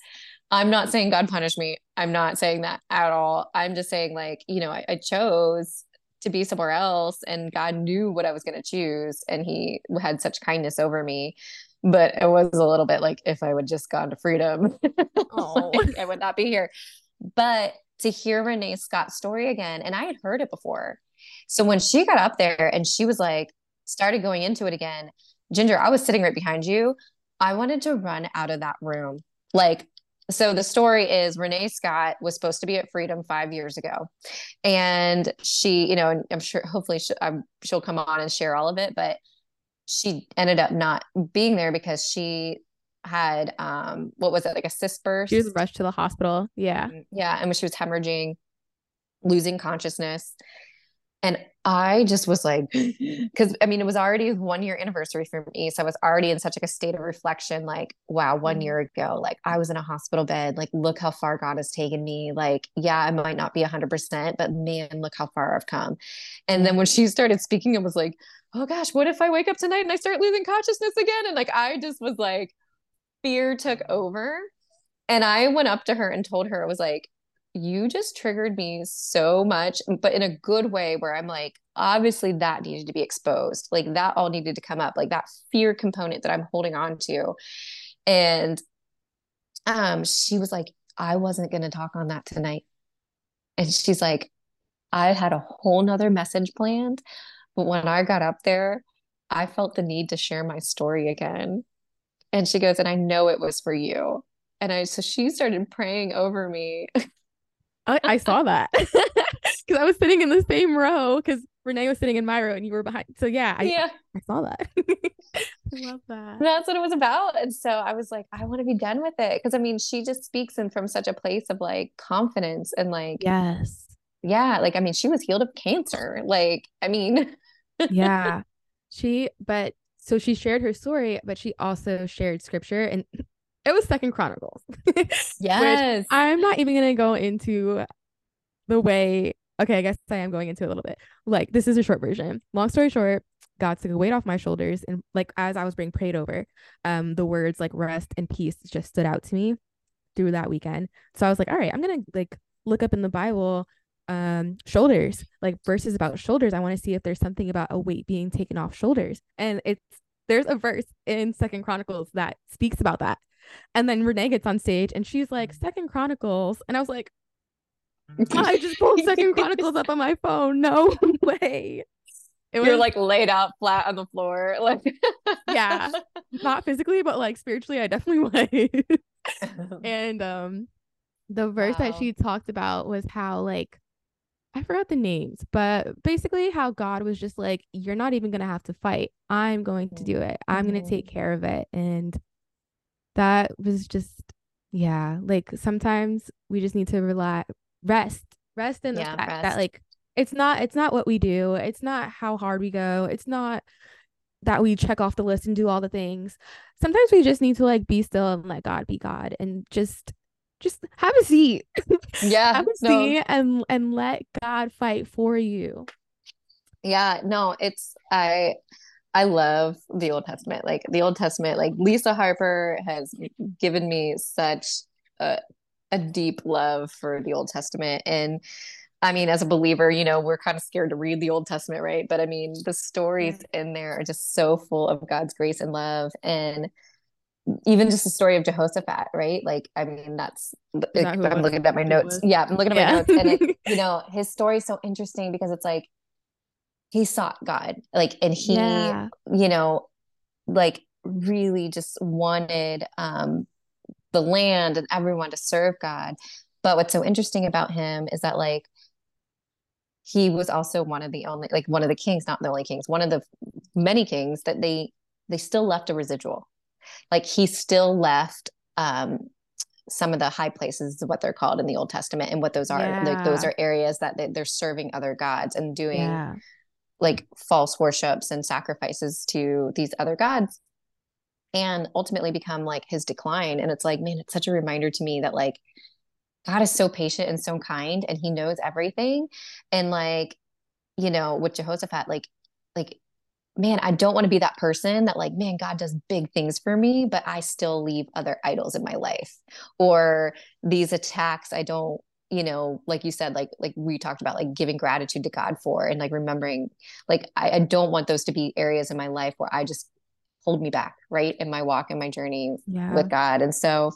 I'm not saying God punished me. I'm not saying that at all. I'm just saying like you know I, I chose to be somewhere else and God knew what I was going to choose and he had such kindness over me. But it was a little bit like if I would just gone to freedom, oh. like, I would not be here. But to hear Renee Scott's story again, and I had heard it before. So when she got up there and she was like, started going into it again, Ginger, I was sitting right behind you. I wanted to run out of that room. Like, so the story is Renee Scott was supposed to be at Freedom five years ago. And she, you know, I'm sure hopefully she, um, she'll come on and share all of it, but she ended up not being there because she had um what was it like a cyst burst she was rushed to the hospital. Yeah. Mm, yeah and when she was hemorrhaging losing consciousness. And i just was like because i mean it was already one year anniversary for me so i was already in such like a state of reflection like wow one mm-hmm. year ago like i was in a hospital bed like look how far god has taken me like yeah i might not be 100% but man look how far i've come and then when she started speaking it was like oh gosh what if i wake up tonight and i start losing consciousness again and like i just was like fear took over. And I went up to her and told her, I was like, you just triggered me so much, but in a good way where I'm like, obviously that needed to be exposed. Like that all needed to come up, like that fear component that I'm holding on to. And um, she was like, I wasn't going to talk on that tonight. And she's like, I had a whole nother message planned. But when I got up there, I felt the need to share my story again. And she goes, and I know it was for you. And I, so she started praying over me. I, I saw that because I was sitting in the same row because Renee was sitting in my row and you were behind. So yeah, I, yeah. I saw that. I love that. That's what it was about. And so I was like, I want to be done with it. Cause I mean, she just speaks in from such a place of like confidence and like, yes. Yeah. Like, I mean, she was healed of cancer. Like, I mean, yeah. She, but so she shared her story, but she also shared scripture and it was Second Chronicles. yes. I'm not even gonna go into the way okay, I guess I am going into a little bit. Like this is a short version. Long story short, God took a weight off my shoulders and like as I was being prayed over, um, the words like rest and peace just stood out to me through that weekend. So I was like, all right, I'm gonna like look up in the Bible um shoulders like verses about shoulders i want to see if there's something about a weight being taken off shoulders and it's there's a verse in second chronicles that speaks about that and then renee gets on stage and she's like second chronicles and i was like i just pulled second chronicles up on my phone no way it was, You're like laid out flat on the floor. Like yeah. Not physically, but like spiritually, I definitely was. and um the verse wow. that she talked about was how like I forgot the names, but basically how God was just like, You're not even gonna have to fight. I'm going to do it. I'm gonna take mm-hmm. care of it. And that was just yeah, like sometimes we just need to relax rest. Rest in the yeah, fact rest. that like it's not it's not what we do. It's not how hard we go. It's not that we check off the list and do all the things. Sometimes we just need to like be still and let God be God and just just have a seat. Yeah. have a no. seat and and let God fight for you. Yeah, no, it's I I love the Old Testament. Like the Old Testament, like Lisa Harper has given me such a, a deep love for the Old Testament. And I mean, as a believer, you know, we're kind of scared to read the Old Testament, right? But I mean, the stories in there are just so full of God's grace and love. And even just the story of Jehoshaphat, right? Like, I mean, that's I'm looking at my notes. Yeah, I'm looking at yeah. my notes, and it, you know, his story is so interesting because it's like he sought God, like, and he, yeah. you know, like really just wanted um the land and everyone to serve God. But what's so interesting about him is that like he was also one of the only like one of the kings not the only kings one of the many kings that they they still left a residual like he still left um some of the high places what they're called in the old testament and what those are yeah. like those are areas that they, are serving other gods and doing yeah. like false worships and sacrifices to these other gods and ultimately become like his decline and it's like man it's such a reminder to me that like God is so patient and so kind and he knows everything. And like, you know, with Jehoshaphat, like, like, man, I don't want to be that person that like, man, God does big things for me, but I still leave other idols in my life. Or these attacks, I don't, you know, like you said, like like we talked about like giving gratitude to God for and like remembering, like I, I don't want those to be areas in my life where I just hold me back, right? In my walk and my journey yeah. with God. And so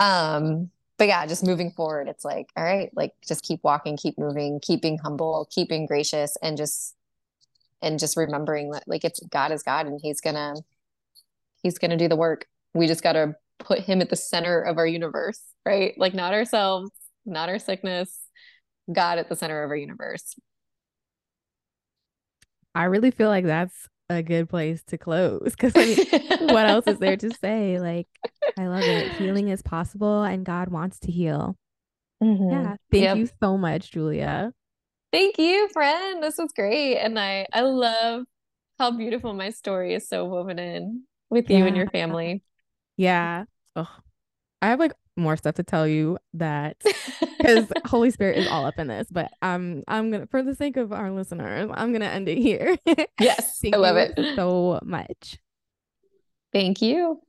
um but yeah, just moving forward, it's like, all right, like just keep walking, keep moving, keep being humble, keep being gracious, and just and just remembering that like it's God is God and He's gonna He's gonna do the work. We just gotta put him at the center of our universe, right? Like not ourselves, not our sickness, God at the center of our universe. I really feel like that's a good place to close because I mean, what else is there to say? Like, I love it. Healing is possible and God wants to heal. Mm-hmm. Yeah. Thank yep. you so much, Julia. Thank you, friend. This was great. And I, I love how beautiful my story is so woven in with yeah. you and your family. Yeah. Oh, I have like more stuff to tell you that because Holy Spirit is all up in this, but um I'm gonna for the sake of our listeners, I'm gonna end it here. yes. I love it so much. Thank you.